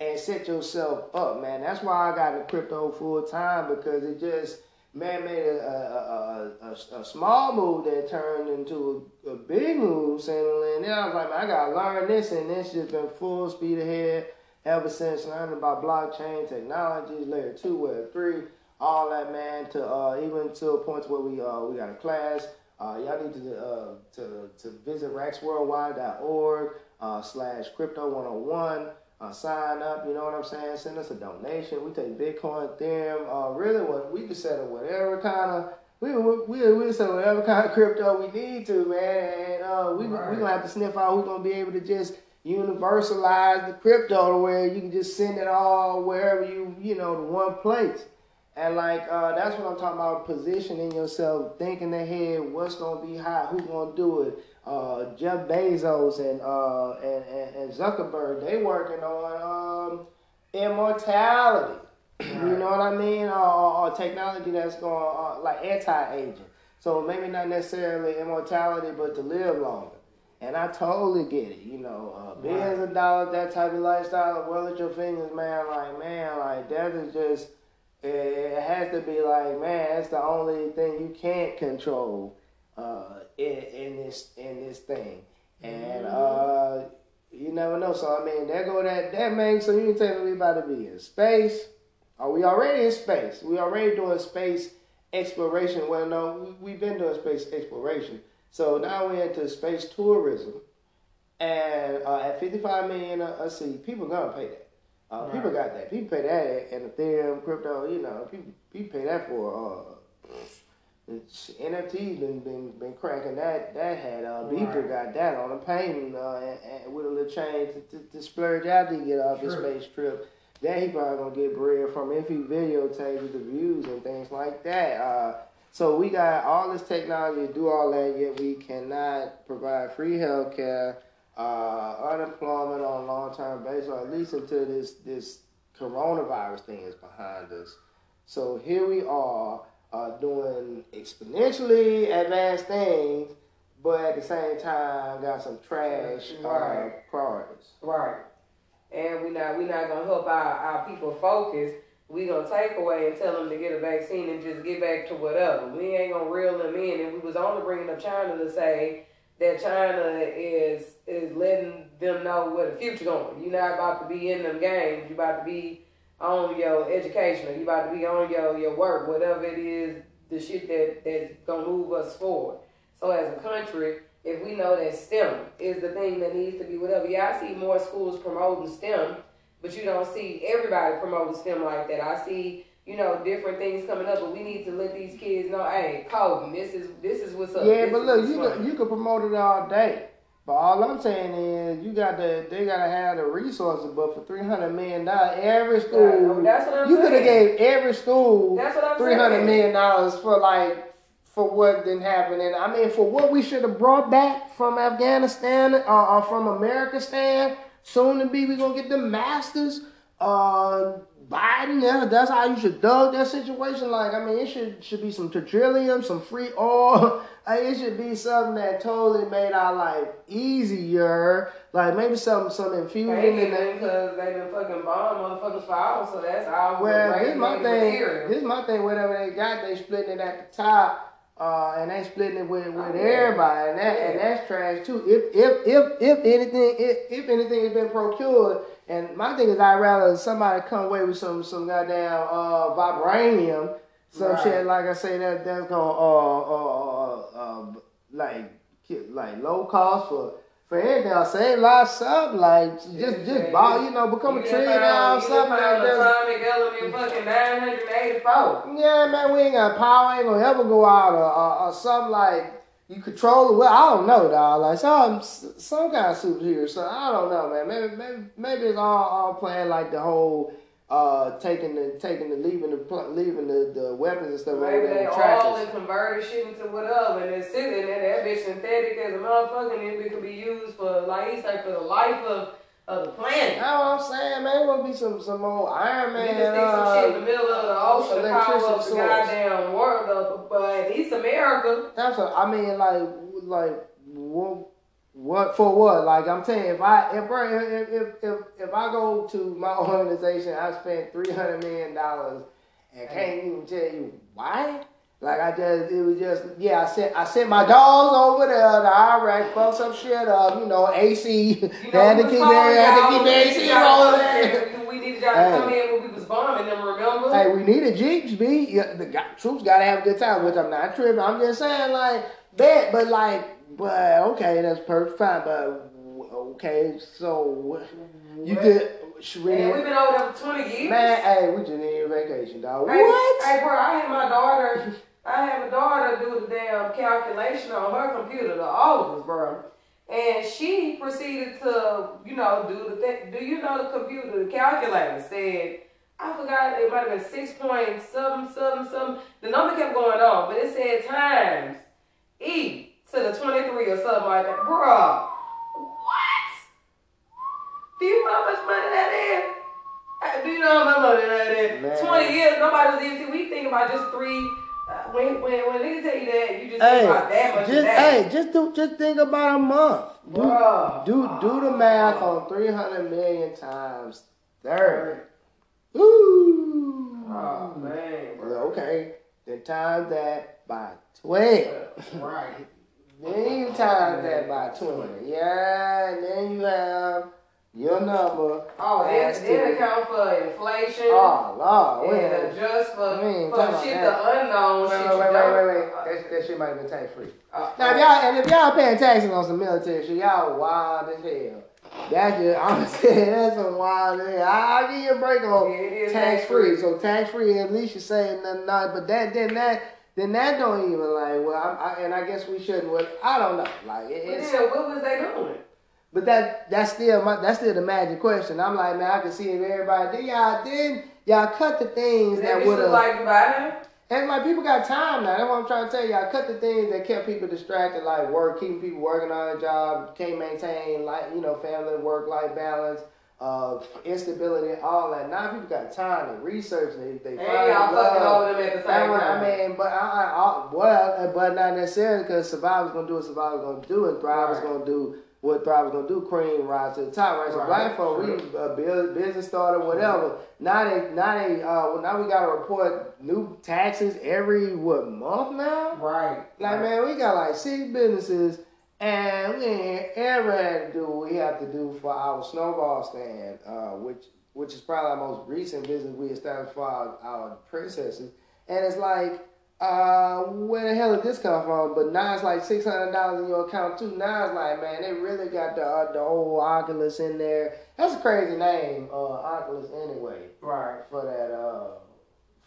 and set yourself up man. That's why i got into crypto full time because it just man made a, a, a, a, small move that turned into a, big move and then i was like man, i gotta learn this and this just been full speed ahead ever since learning about blockchain technologies, layer two, layer three, all that man, to uh, even to a point where we uh, we got a class. Uh, y'all need to uh, to to visit racksworldwide.org uh, slash crypto 101. Uh, sign up, you know what I'm saying? Send us a donation. We take Bitcoin, Ethereum, uh, really what we can settle whatever kind of we we we settle whatever kind of crypto we need to, man. And uh, we right. we gonna have to sniff out who's gonna be able to just universalize the crypto to where you can just send it all wherever you, you know, to one place. And like uh, that's what I'm talking about, positioning yourself, thinking ahead, what's gonna be hot, who's gonna do it. Uh, Jeff Bezos and, uh, and, and, and Zuckerberg, they working on um, immortality. You know what I mean? Or technology that's going uh, like anti-aging. So maybe not necessarily immortality, but to live longer. And I totally get it, you know, uh, billions right. of dollars, that type of lifestyle, well at your fingers, man, like, man, like, that is just, it, it has to be like, man, that's the only thing you can't control uh, in, in this in this thing. And mm-hmm. uh, you never know. So, I mean, there go that, that man, so you can tell me we about to be in space. Are we already in space? We already doing space exploration. Well, no, we've been doing space exploration So now we're into space tourism, and uh, at 55 million a, a seat, people gonna pay that. Uh, Right. People got that. People pay that, and Ethereum, crypto. You know, people people pay that for. Uh, it's, NFTs been been been cracking that that had Uh, Beeple Right. got that on a painting uh, and, and with a little change to, to, to splurge after you get off his space trip. That he probably gonna get bread from if he videotapes the views and things like that. Uh, so we got all this technology to do all that, yet we cannot provide free health care, uh, unemployment on a long term basis, or at least until this this coronavirus thing is behind us. So here we are uh, doing exponentially advanced things, but at the same time got some trash uh, priorities. Right. And we not we not gonna help our, our people focus. We gonna take away and tell them to get a vaccine and just get back to whatever. We ain't gonna reel them in. And we was only bringing up China to say that China is is letting them know where the future going. You're not about to be in them games. You about to be on your education. Or you about to be on your your work. Whatever it is, the shit that that's gonna move us forward. So as a country, if we know that STEM is the thing that needs to be whatever, yeah, I see more schools promoting STEM, but you don't see everybody promoting STEM like that. I see, you know, different things coming up, but we need to let these kids know, hey, coding, this is this is what's up. Yeah, This but look, you could, you could promote it all day. But all I'm saying is, you got to they got to have the resources. But for three hundred million dollars, every school, That's what I'm you could have gave every school That's what I'm three hundred million dollars for like for what didn't happen. And I mean, for what we should have brought back from Afghanistan or, or from America, stand soon to be, we gonna get the masters. Uh, Biden, yeah, that's how you should dug that situation. Like, I mean, it should should be some petroleum, some free oil. It should be something that totally made our life easier. Like maybe some some infusion Ain't in the because they been fucking bomb motherfuckers for hours, so that's all well, great this my thing. material. This my thing. Whatever they got, they splitting it at the top, uh, and they splitting it with, with Oh, yeah. everybody, and that and that's trash too. If if if if anything, if, if anything has been procured, and my thing is, I'd rather somebody come away with some some goddamn uh, vibranium, some Right. shit like I say that that's gonna uh uh uh, uh like like low cost for. For anything, I'll save lots something like just just ball, you- know, become a trillionaire or something like that. Atomic element fucking 984. Yeah, man, we ain't got power. Ain't gonna ever go out or, or, or something like you control it. Well, I don't know, dog. Like some some kind of superhero. So I don't know, man. Maybe maybe maybe it's all all playing like the whole uh taking the taking the leaving the pl- leaving the, the weapons and stuff over Maybe there they all and converted shit into whatever, and it's sitting there. That bitch synthetic as a motherfucker, and it could be used for, like he said, for the life of, of the planet. That's what I'm saying, man. It want to be some some old Iron You Man. can stick some shit in the Uh, middle of the ocean to power up the goddamn world up, but at least America. That's what I mean. Like, like what, what for what? Like I'm saying, if I if if if if, if I go to my organization, I spent three hundred million dollars and can't even tell you why. Like I just, it was just, yeah. I sent, I sent my dogs over there to Iraq, fuck some shit up. You know, AC. You know, had to keep, had to keep AC rolling. We needed y'all to Hey. come in when we was bombing them, remember? Hey, we needed Jeeps, B. Yeah, the troops gotta have a good time, which I'm not tripping. I'm just saying, like, bet, but like, but okay, that's perfect, fine, but okay, so you What? could, should we, Man, we've been over there for 20 years. man, hey, we just need a vacation, dog. Hey, What? Hey, bro, I had my daughter. I had my daughter do the damn calculation on her computer, the oldest, bro. And she proceeded to, you know, do the thing. Do you know the computer, the calculator said, I forgot, it might have been six point something, something, something. The number kept going on, but it said times E to the 23 or something like that. Bruh, what? Do you know how much money that is? Uh, Do you know how much money that is? Man. 20 years, nobody was even, we think about just three. Uh, when, when, when they tell you that, you just Hey, think about that much just, that. hey, just do, just think about a month. Do, Bruh. do, do the math on 300 million times 30. Ooh. Oh, man. Well, okay, then times that by 12. Right. Then you times that by 20. Yeah, and then you have your number. Oh, then, to- then account for inflation. Oh, Lord. Wait, and adjust for, for shit that. the unknown. Wait, wait, wait, wait, wait, wait. That, that shit might have been tax free. Uh, Now, if y'all and if y'all paying taxes on some military shit, y'all wild as hell. That's just I'm saying that's some wild as hell. I, I'll give you a break on Yeah, tax free. So tax free, at least you say nothing. Not, but that then that then that don't even like. Well, I, I, and I guess we shouldn't. Well, I don't know. Like it, But it's. then, what was they doing? But that that's still my that's still the magic question. I'm like, man, I can see if everybody then y'all then y'all cut the things That would have like Dubai. and like people got time now. That's what I'm trying to tell you. I cut the things that kept people distracted, like work, keeping people working on a job, can't maintain like you know family work life balance, uh, instability, and all that. Now people got time to research. They they And find y'all fucking love. all of them at the same time. I mean, but I, I, I well, but not necessarily because survivor's gonna do what survivor's gonna do, and thriver's Right. gonna do what thriver's gonna do. Cream rise to the top, right? So Right. black folk, we uh, build business starter, whatever. Now they, now they, uh, well, now we gotta report new taxes every what month now? Right. Like man, we got like six businesses, and we ain't ever had to do what we have to do for our snowball stand, uh, which which is probably our most recent business we established for our, our predecessors. And it's like, uh, where the hell did this come from? But now it's like six hundred dollars in your account too. Now it's like, man, they really got the uh, the old Oculus in there. That's a crazy name, uh, Oculus anyway, Right. for that uh,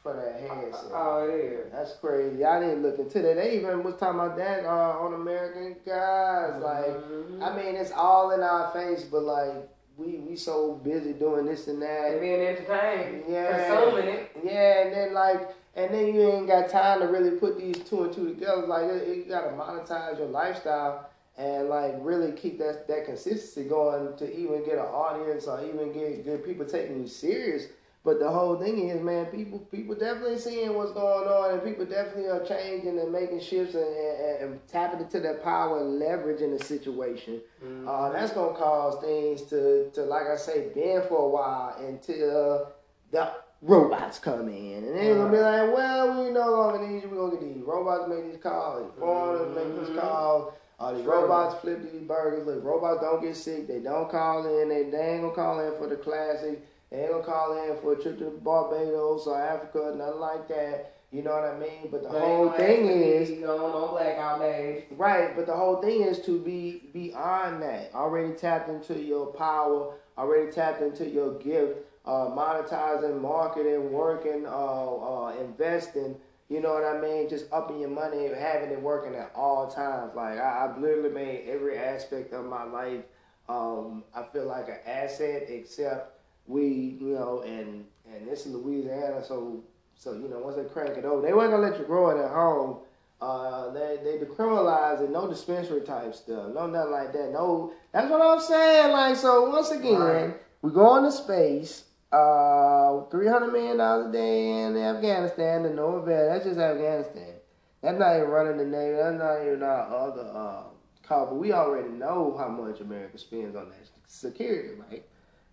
for that headset. Oh, it is. That's crazy. I didn't look into that. They even was talking about that uh, on American Guys. Like, Mhm. I mean, it's all in our face, but like, we we so busy doing this and that. being entertained. Yeah. Consuming it. Yeah, and then like, and then you ain't got time to really put these two and two together. Like, it, you gotta monetize your lifestyle and like really keep that that consistency going to even get an audience or even get get people taking you serious. But the whole thing is, man, people people definitely seeing what's going on, and people definitely are changing and making shifts and, and, and tapping into their power and leverage in the situation. Uh, that's gonna cause things to, to like I say, bend for a while until the robots come in, and they're gonna be like, well, we no longer need you. We're gonna get these robots to make these calls, these foreigners make these calls. Uh, these robots flip these burgers. Look, robots don't get sick. They don't call in. They, they ain't gonna call in for the classic. They ain't gonna call in for a trip to Barbados or Africa, nothing like that. You know what I mean? But the whole thing is, on no blackout days. Right, but the whole thing is to be beyond that. Already tapped into your power, already tapped into your gift, uh, monetizing, marketing, working, uh, uh, investing. You know what I mean? Just upping your money, having it working at all times. Like I, I've literally made every aspect of my life. Um, I feel like an asset, except we, you know, and and this is Louisiana, so so you know once they crank it over, they weren't gonna let you grow it at home. Uh, they they decriminalize it, no dispensary type stuff, no nothing like that. No, that's what I'm saying. Like so, once again, Right. we go into space. Uh, three hundred million dollars a day in Afghanistan to no avail. That's just Afghanistan. That's not even running the navy. That's not even our other uh, call. But we already know how much America spends on that security, right?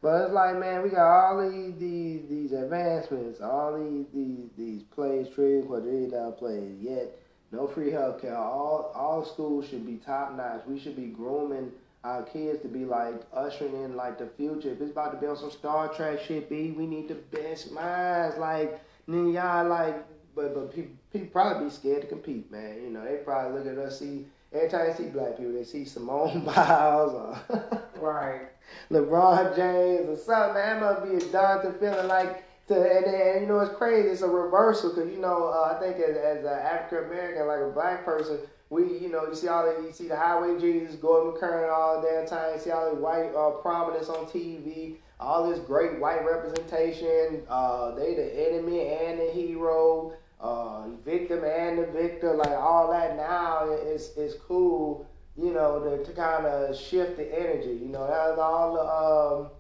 But it's like, man, we got all these these, these advancements, all these these these plays, trillion, quadrillion dollar plays. Yet no free healthcare. All all schools should be top notch. We should be grooming our kids to be like ushering in like the future. If it's about to be on some Star Trek shit, B, we need the best minds. Like, then y'all like, but but people people probably be scared to compete, man. You know, they probably look at us see every time they see black people, they see Simone Biles or Right. LeBron James or something. That must be a daunting feeling like. To, and, and you know it's crazy. It's a reversal because you know uh, I think as, as an African American, like a black person, we you know you see all the you see the highway Jesus, Gordon McKernan all the damn time. You see all the white uh, prominence on TV, all this great white representation. Uh, they the enemy and the hero, uh, victim and the victor. Like all that now is is cool. You know to, to kind of shift the energy. You know that's all the. Um,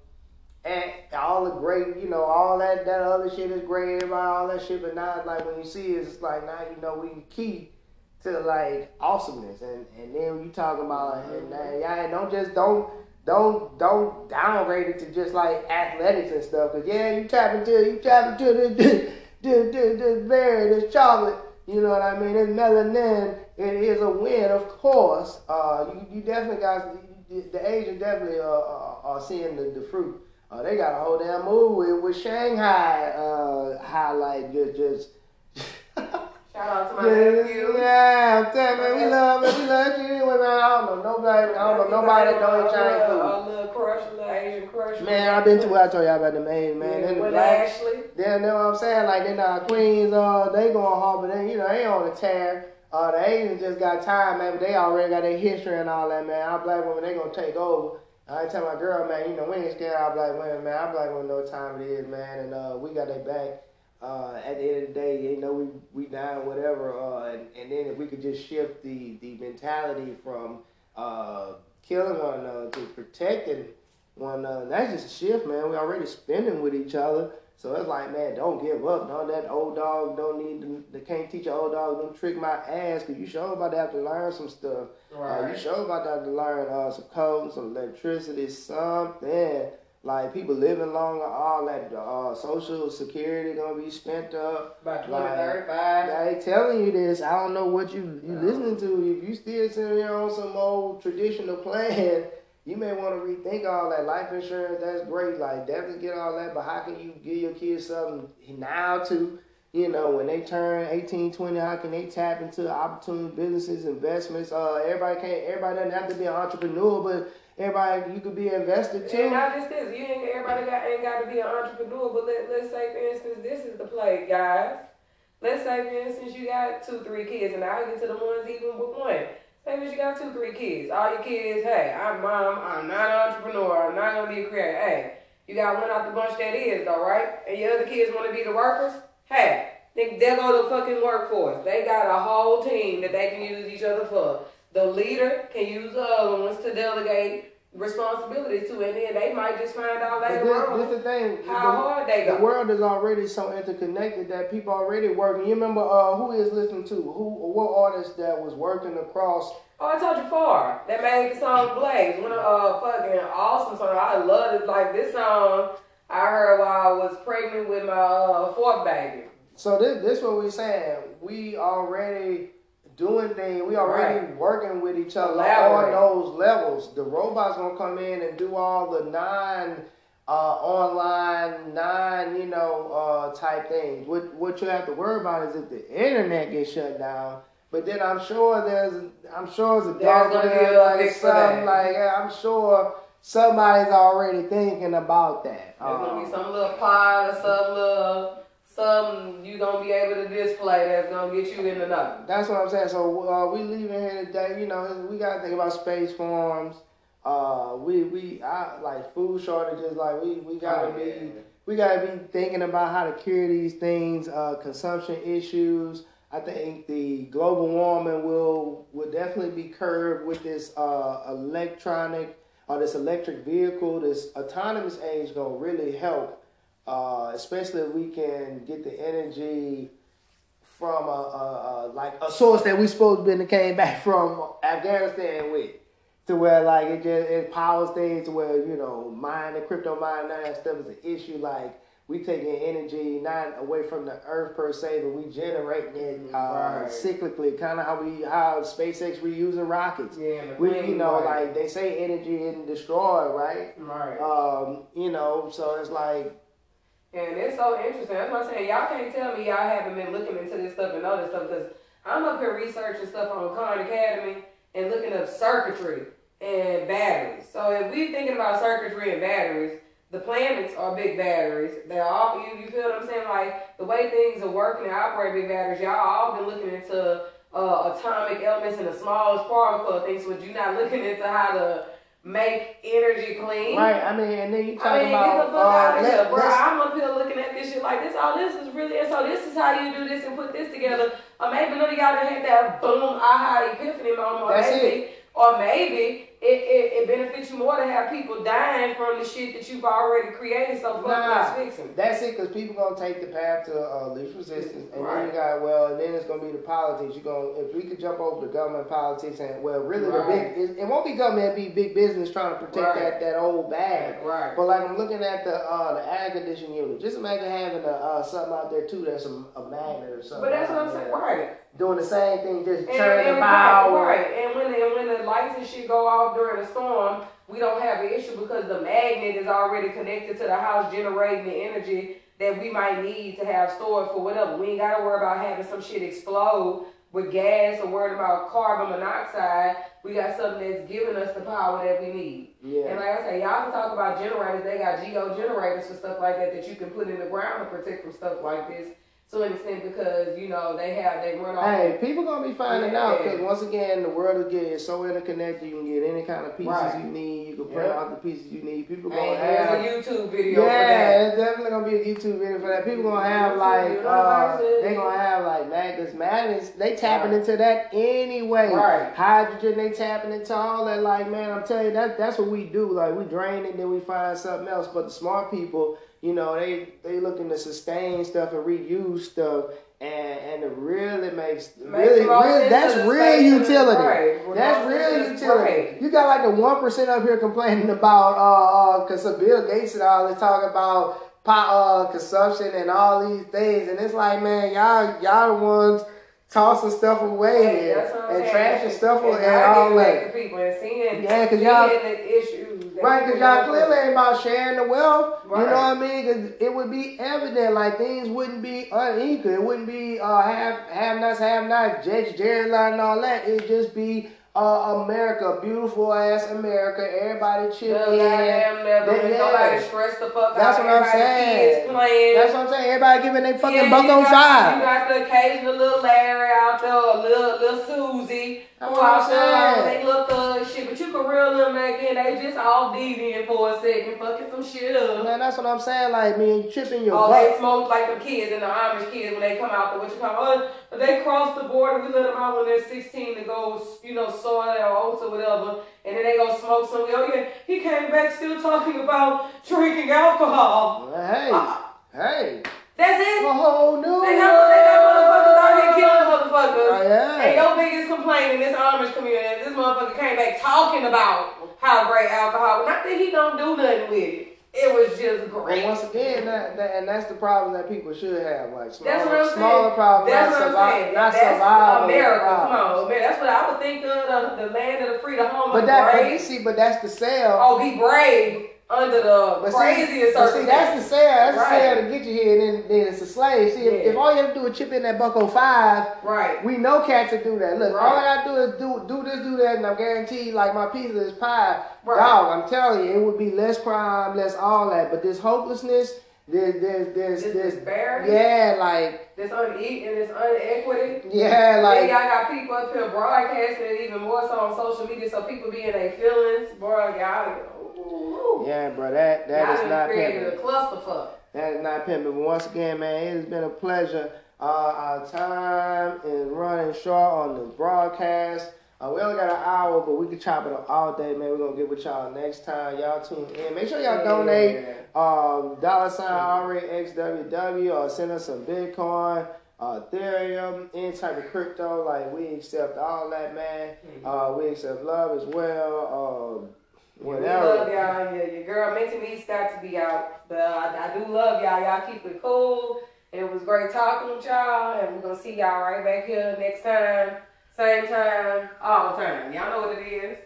and all the great, you know, all that that other shit is great, everybody, all that shit. But now, it's like when you see it, it's like now you know we key to like awesomeness, and and then when you talking about and now, yeah, don't just don't don't don't downgrade it to just like athletics and stuff. Cause yeah, you tap into you tap into this this, this, this berry, this chocolate. You know what I mean? This melanin, it is a win, of course. Uh, you, you definitely got the Asians definitely uh, are, are seeing the, the fruit. Uh, they got a whole damn movie with, with Shang-Chi uh, highlight just just. Shout out to my yeah, nephew. yeah, I'm telling man, we love man, we love you anyway, man. I don't know nobody, I don't know nobody that don't eat Chinese A food. little crush, little Asian crush. Man, I've been to where I told y'all about the main man. Yeah, with black, Ashley. Then know what I'm saying? Like then uh Queens, uh, they going hard, but then you know they on the tear. Uh, the Asians just got time, man. But they already got their history and all that, man. Our black women, they gonna take over. I tell my girl, man, you know we ain't scared of our black women, man. Our black women know what time it is, man, and uh, we got their back. Uh, at the end of the day, you know we we down whatever, uh, and, and then if we could just shift the the mentality from uh, killing one another to protecting one another, that's just a shift, man. We already spending with each other. So it's like, man, don't give up. No, that old dog don't need to, they can't teach an old dog, don't trick my ass, because you sure about to have to learn some stuff. Uh, Right. you sure about to have to learn uh, some code, some electricity, something. Like people living longer, all that uh, social security gonna be spent up. By 20, Like, 35. I ain't telling you this. I don't know what you you No. listening to. If you still sitting here on some old traditional plan, you may want to rethink all that life insurance. That's great. Like definitely get all that. But how can you give your kids something now to, you know, when they turn 18, 20, how can they tap into opportunity, businesses, investments? Uh, everybody can't. Everybody doesn't have to be an entrepreneur, but everybody you could be an investor And too. not just this, you ain't everybody got ain't got to be an entrepreneur, but let, let's say for instance, this is the play, guys. Let's say for instance you got two, three kids, and I'll get to the ones even with one. Say that you got two, three kids. All your kids, hey, I'm mom, I'm not an entrepreneur, I'm not gonna be a creator. Hey, you got one out the bunch that is though, right? And your other kids wanna be the workers? Hey, they they'll go to fucking workforce. They got a whole team that they can use each other for. The leader can use the other ones to delegate responsibilities to, and then they might just find out later this, on this the thing. how the- hard they the world is already so interconnected that people already working. You remember uh, who is listening to who? What artist that was working across? Oh, I told you Far that made the song Blaze. One of uh fucking awesome song. I love it. Like this song, I heard while I was pregnant with my uh, fourth baby. So this this what we saying. We already doing things. We already working with each other on those levels. The robots gonna come in and do all the non. Uh, online, non, you know, uh, type things. What what you have to worry about is if the internet gets shut down. But then I'm sure there's, I'm sure there's a dark gonna be web, a like something like I'm sure somebody's already thinking about that. There's gonna be Um, some little pod or some little something you gonna be able to display that's gonna get you in the know. That's what I'm saying. So uh, we leaving here today. You know, we gotta think about space farms. Uh, we we I, like food shortages. Like we we gotta Oh, be we gotta be thinking about how to cure these things. Uh, consumption issues. I think the global warming will will definitely be curbed with this uh, electronic or this electric vehicle. This autonomous age gonna really help. Uh, especially if we can get the energy from a, a, a like a source that we supposed to been came back from Afghanistan with, to where like it just it powers things to where you know mining, crypto mining, none that stuff is an issue. Like we taking energy not away from the earth per se, but we generating it uh, Right. cyclically, kind of how we how SpaceX reusing rockets. Yeah, We you know light. like they say energy isn't destroyed, right? right. Um, you know, so it's like And it's so interesting. That's what I'm saying. Y'all can't tell me y'all haven't been looking into this stuff and all this stuff because I'm up here researching stuff on Khan Academy and looking up circuitry and batteries. So if we thinking about circuitry and batteries, the planets are big batteries. They're all you, you feel what I'm saying? Like the way things are working and operate big batteries, y'all all been looking into uh, atomic elements and the smallest particle of things, but you're not looking into how to make energy clean. right. I mean, and then you talk I mean, about get the fuck out uh, of let- here, bro. I'm up here looking at this shit like this. All this is really, and so this is how you do this and put this together. Or maybe none of y'all done had that boom aha epiphany moment. That's maybe, or maybe it, it, it benefits you more to have people dying from the shit that you've already created. So fuck Nah, let's fix it. That's it, because people gonna take the path to uh, least resistance, and then you got well, and then it's gonna be the politics. You gonna if we could jump over the government politics and well, really Right. the big it, it won't be government, it'll be big business trying to protect Right. that that old bag. Right. But like I'm looking at the uh, the air conditioning unit. Just imagine having a, uh, something out there too that's a, a magnet or something. But that's what I'm saying. Right. Doing the same thing, just And, churning and, power. right, right. And when, and when the lights and shit go off off during a storm, we don't have an issue because the magnet is already connected to the house generating the energy that we might need to have stored for whatever. We ain't gotta worry about having some shit explode with gas or worried about carbon monoxide. We got something that's giving us the power that we need. Yeah. And like I say, y'all can talk about generators. They got geo generators for stuff like that that you can put in the ground to protect from stuff like this. To an extent, because you know they have they run off. Hey, people gonna be finding Yeah. out because once again, the world is getting so interconnected. You can get any kind of pieces Right. you need. You can print Yeah. out the pieces you need. People gonna have. there's a YouTube video for that. Yeah, it's definitely gonna be a YouTube video for that. People gonna have like uh, they gonna have like magnets, magnets. They tapping Right. into that anyway. Right. Hydrogen, they tapping into all that. Like man, I'm telling you, that that's what we do. Like we drain it, then we find something else. But the smart people, you know, they they looking to sustain stuff and reuse stuff. And and it really makes Makes really, really that's real utility. right. That's real utility. right. You got like the one percent up here complaining about uh uh cause of Bill Gates and all they talk about uh consumption and all these things and it's like man y'all y'all the ones tossing stuff away Hey, and, that's and saying. trashing stuff and and, all not that. giving back to people and seeing, Yeah, 'cause y'all- the issues. Right, because y'all clearly ain't about sharing the wealth. You know what I mean? 'Cause it would be evident, like things wouldn't be unequal. It wouldn't be uh, have have nots, have nots, Judge Jerry line and all that. It'd just be uh, America, beautiful ass America. Everybody goddamn. Yeah. Nobody stressed the fuck That's out. what I'm saying. That's what I'm saying. Everybody giving their fucking Yeah, buck on got, five. You got the occasional little Larry out there, or little little Susie. That's who what I'm saying. They look thug shit, but you can reel them back in. They just all deviant for a second, fucking some shit up. Man, that's what I'm saying. Like, man, tripping your Oh, they smoke like the kids and the Amish kids when they come out the what you call oh, but they cross the border. We let them out when they're 16 to go, you know, soy or oats or whatever, and then they go smoke some. Oh yeah, he came back still talking about drinking alcohol. Hey, uh, hey, That's it. a whole new They got, they got motherfuckers killing motherfuckers. Oh, yeah. And your biggest complaint in this Amish community, this motherfucker came back talking about how great alcohol. Not that he don't do nothing with it. It was just great. once again, that, that and that's the problem that people should have, like smaller, That's what I'm smaller saying. problems, That's not, what I'm survi- saying. not That's survival America. Come on, man. That's what I would think of the, the land of the free, the home But of that, the but see, but that's the sale. oh, be brave under the but craziest see, but see, that's the circumstances. sale. That's Right. the sale to get you here, and then, then it's a slave. See, if, Yeah. if all you have to do is chip in that bucko oh five, Right. we know cats will do that. Look, all I gotta do is do do this, do that, and I'm guaranteed, like my pizza is pie. Right. Dog, I'm telling you, it would be less crime, less all that. But this hopelessness, there's, there's, there's, This there's, disparity, yeah, like, this unequal, and this inequity. yeah, like. then y'all got people up here broadcasting it even more so on social media, so people be in their feelings. Boy, y'all. Yeah, bro, that that is not pimping. clusterfuck. That is not pimping. But once again, man, it has been a pleasure. Uh, our time is running short on the broadcast. Uh, we only got an hour, but we can chop it up all day, man. We're gonna get with y'all next time. Y'all tune in. Make sure y'all donate um, dollar sign RAXWW or send us some Bitcoin, uh, Ethereum, any type of crypto. Like we accept all that, man. Uh, we accept love as well. Um, We whatever. love y'all. Your, your girl Minty Me's got to be out. But I, I do love y'all. Y'all keep it cool. It was great talking with y'all. And we're going to see y'all right back here next time. Same time. All the time. Y'all know what it is.